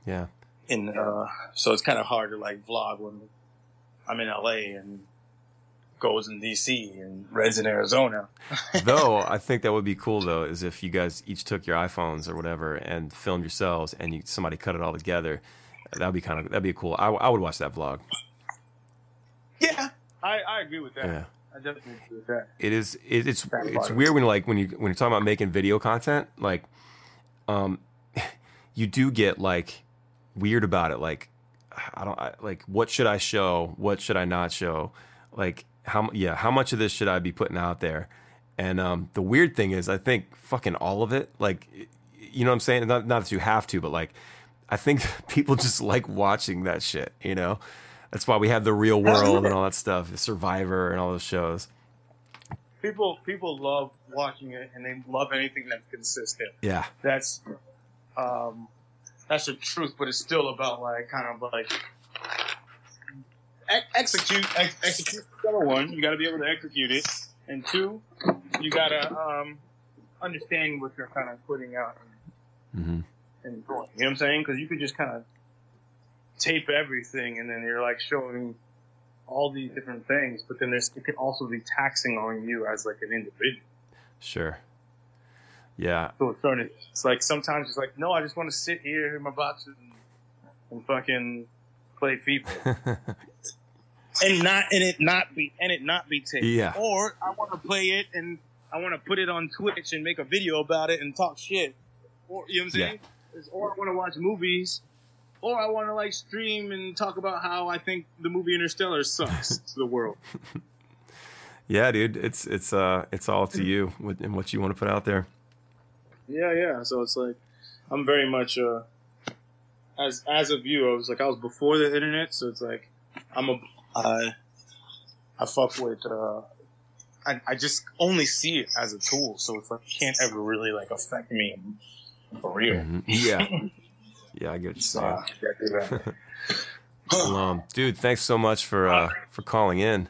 Yeah in uh, so it's kind of hard to like vlog when I'm in LA and goes in DC and Red's in Arizona. though I think that would be cool though is if you guys each took your iPhones or whatever and filmed yourselves and you, somebody cut it all together. That'd be kind of that'd be cool. I, I would watch that vlog. I, I agree with that. Yeah. I definitely agree with that. It is it, it's it's weird when like when you when you're talking about making video content like um you do get like weird about it. Like, I don't I, like what should I show? What should I not show? Like how yeah, how much of this should I be putting out there? And um, the weird thing is, I think fucking all of it. Like, you know what I'm saying? Not not that you have to, but like, I think people just like watching that shit. You know, that's why we have the Real World and all that stuff, Survivor and all those shows. People people love watching it, and they love anything that's consistent. Yeah, that's um, that's the truth, but it's still about like kind of like ex- execute, ex- execute. Number one, you got to be able to execute it, and two, you got to um, understand what you're kind of putting out and, mm-hmm. and going. You know what I'm saying? Because you could just kind of tape everything, and then you're like showing all these different things, but then there's it can also be taxing on you as like an individual. Sure. Yeah. So it's. It's like sometimes it's like, no, I just want to sit here in my boxes and, and fucking play FIFA, and not and it not be and it not be taped. Yeah. Or I want to play it and I want to put it on Twitch and make a video about it and talk shit. Or you know what I'm saying? Yeah. Or I want to watch movies. Or I want to like stream and talk about how I think the movie Interstellar sucks to the world. Yeah, dude, it's it's uh it's all to you and what you want to put out there. Yeah, yeah. So it's like I'm very much uh as as of you, I was like I was before the internet, so it's like I'm a I I fuck with uh I, I just only see it as a tool, so it's like it can't ever really like affect me for real. Mm-hmm. Yeah. yeah, I get what you're saying. well, um, dude, thanks so much for uh for calling in.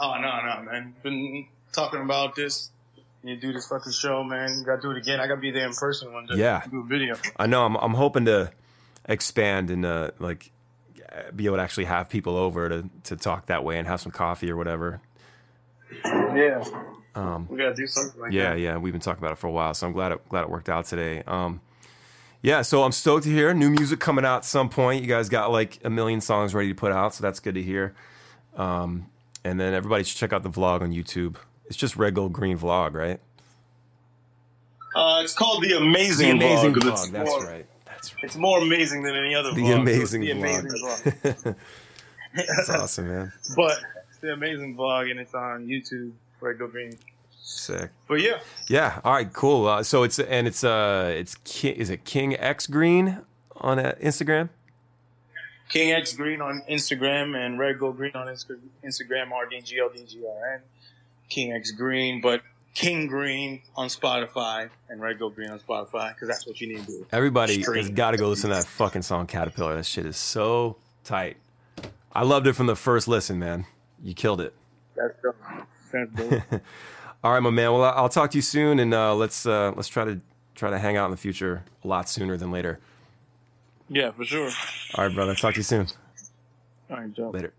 Oh no, no, man. Been talking about this You do this fucking show, man. You gotta do it again. I gotta be there in person one day. Yeah. Do a video. I know. I'm I'm hoping to expand and uh, like be able to actually have people over to to talk that way and have some coffee or whatever. Yeah. Um, We gotta do something like yeah, that. yeah, we've been talking about it for a while, so I'm glad it glad it worked out today. Um, yeah, so I'm stoked to hear new music coming out at some point. You guys got like a million songs ready to put out, so that's good to hear. Um, and then everybody should check out the vlog on YouTube. It's just Red Gold Green vlog, right? Uh, it's called the Amazing, the amazing Vlog. vlog. That's more, right. That's right. It's more amazing than any other The vlog. so it's the vlog. amazing vlog. That's awesome, man. But it's the amazing vlog, and it's on YouTube. Red Gold Green. Sick. But yeah, Yeah. All right. Cool. Uh, so it's and it's uh it's Ki- is it King X Green on uh, Instagram? King X Green on Instagram and Red Gold Green on Instagram. R D G L D G R N. King X Green, but King Green on Spotify and Red Gold Green on Spotify because that's what you need to do. Everybody Stream. has got to go listen to that fucking song Caterpillar. That shit is so tight. I loved it from the first listen, man. You killed it. That's dope. That's dope. All right, my man. Well, I'll talk to you soon, and uh, let's uh, let's try to try to hang out in the future a lot sooner than later. yeah, for sure. All right, brother. Talk to you soon. All right, dope. Later.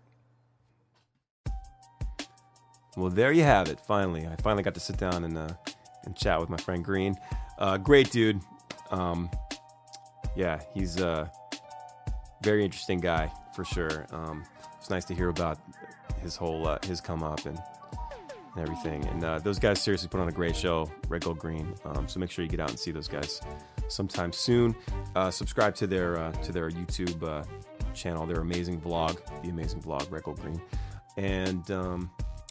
Well, there you have it. Finally, I finally got to sit down and uh, and chat with my friend Green. Uh, great dude. Um, yeah, he's a very interesting guy for sure. Um, it's nice to hear about his whole uh, his come up and, and everything. And uh, those guys seriously put on a great show, Red Gold Green. Um, so make sure you get out and see those guys sometime soon. Uh, subscribe to their uh, to their YouTube uh, channel, their amazing vlog, the amazing vlog, Red Gold Green, and um,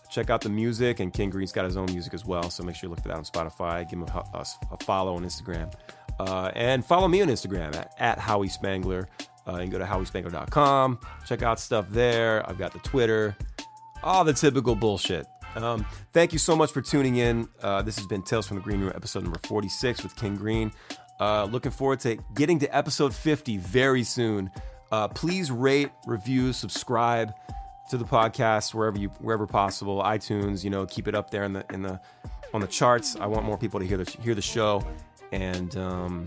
check out the music. And King Green's got his own music as well, so make sure you look for that on Spotify. Give him a, a, follow on Instagram, uh, and follow me on Instagram at, at Howie Spangler. Uh, you can go to howiespangler.com, check out stuff there. I've got the Twitter, all the typical bullshit. Um, thank you so much for tuning in. Uh, this has been Tales from the Green Room, episode number 46 with King Green. Uh, looking forward to getting to episode 50 very soon. Uh, please rate, review, subscribe to the podcast wherever you wherever possible. iTunes, you know, keep it up there in the in the on the charts. I want more people to hear the hear the show, and um,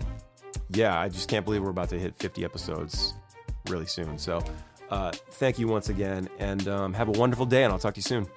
yeah, I just can't believe we're about to hit 50 episodes really soon. So, uh, thank you once again, and um, have a wonderful day, and I'll talk to you soon.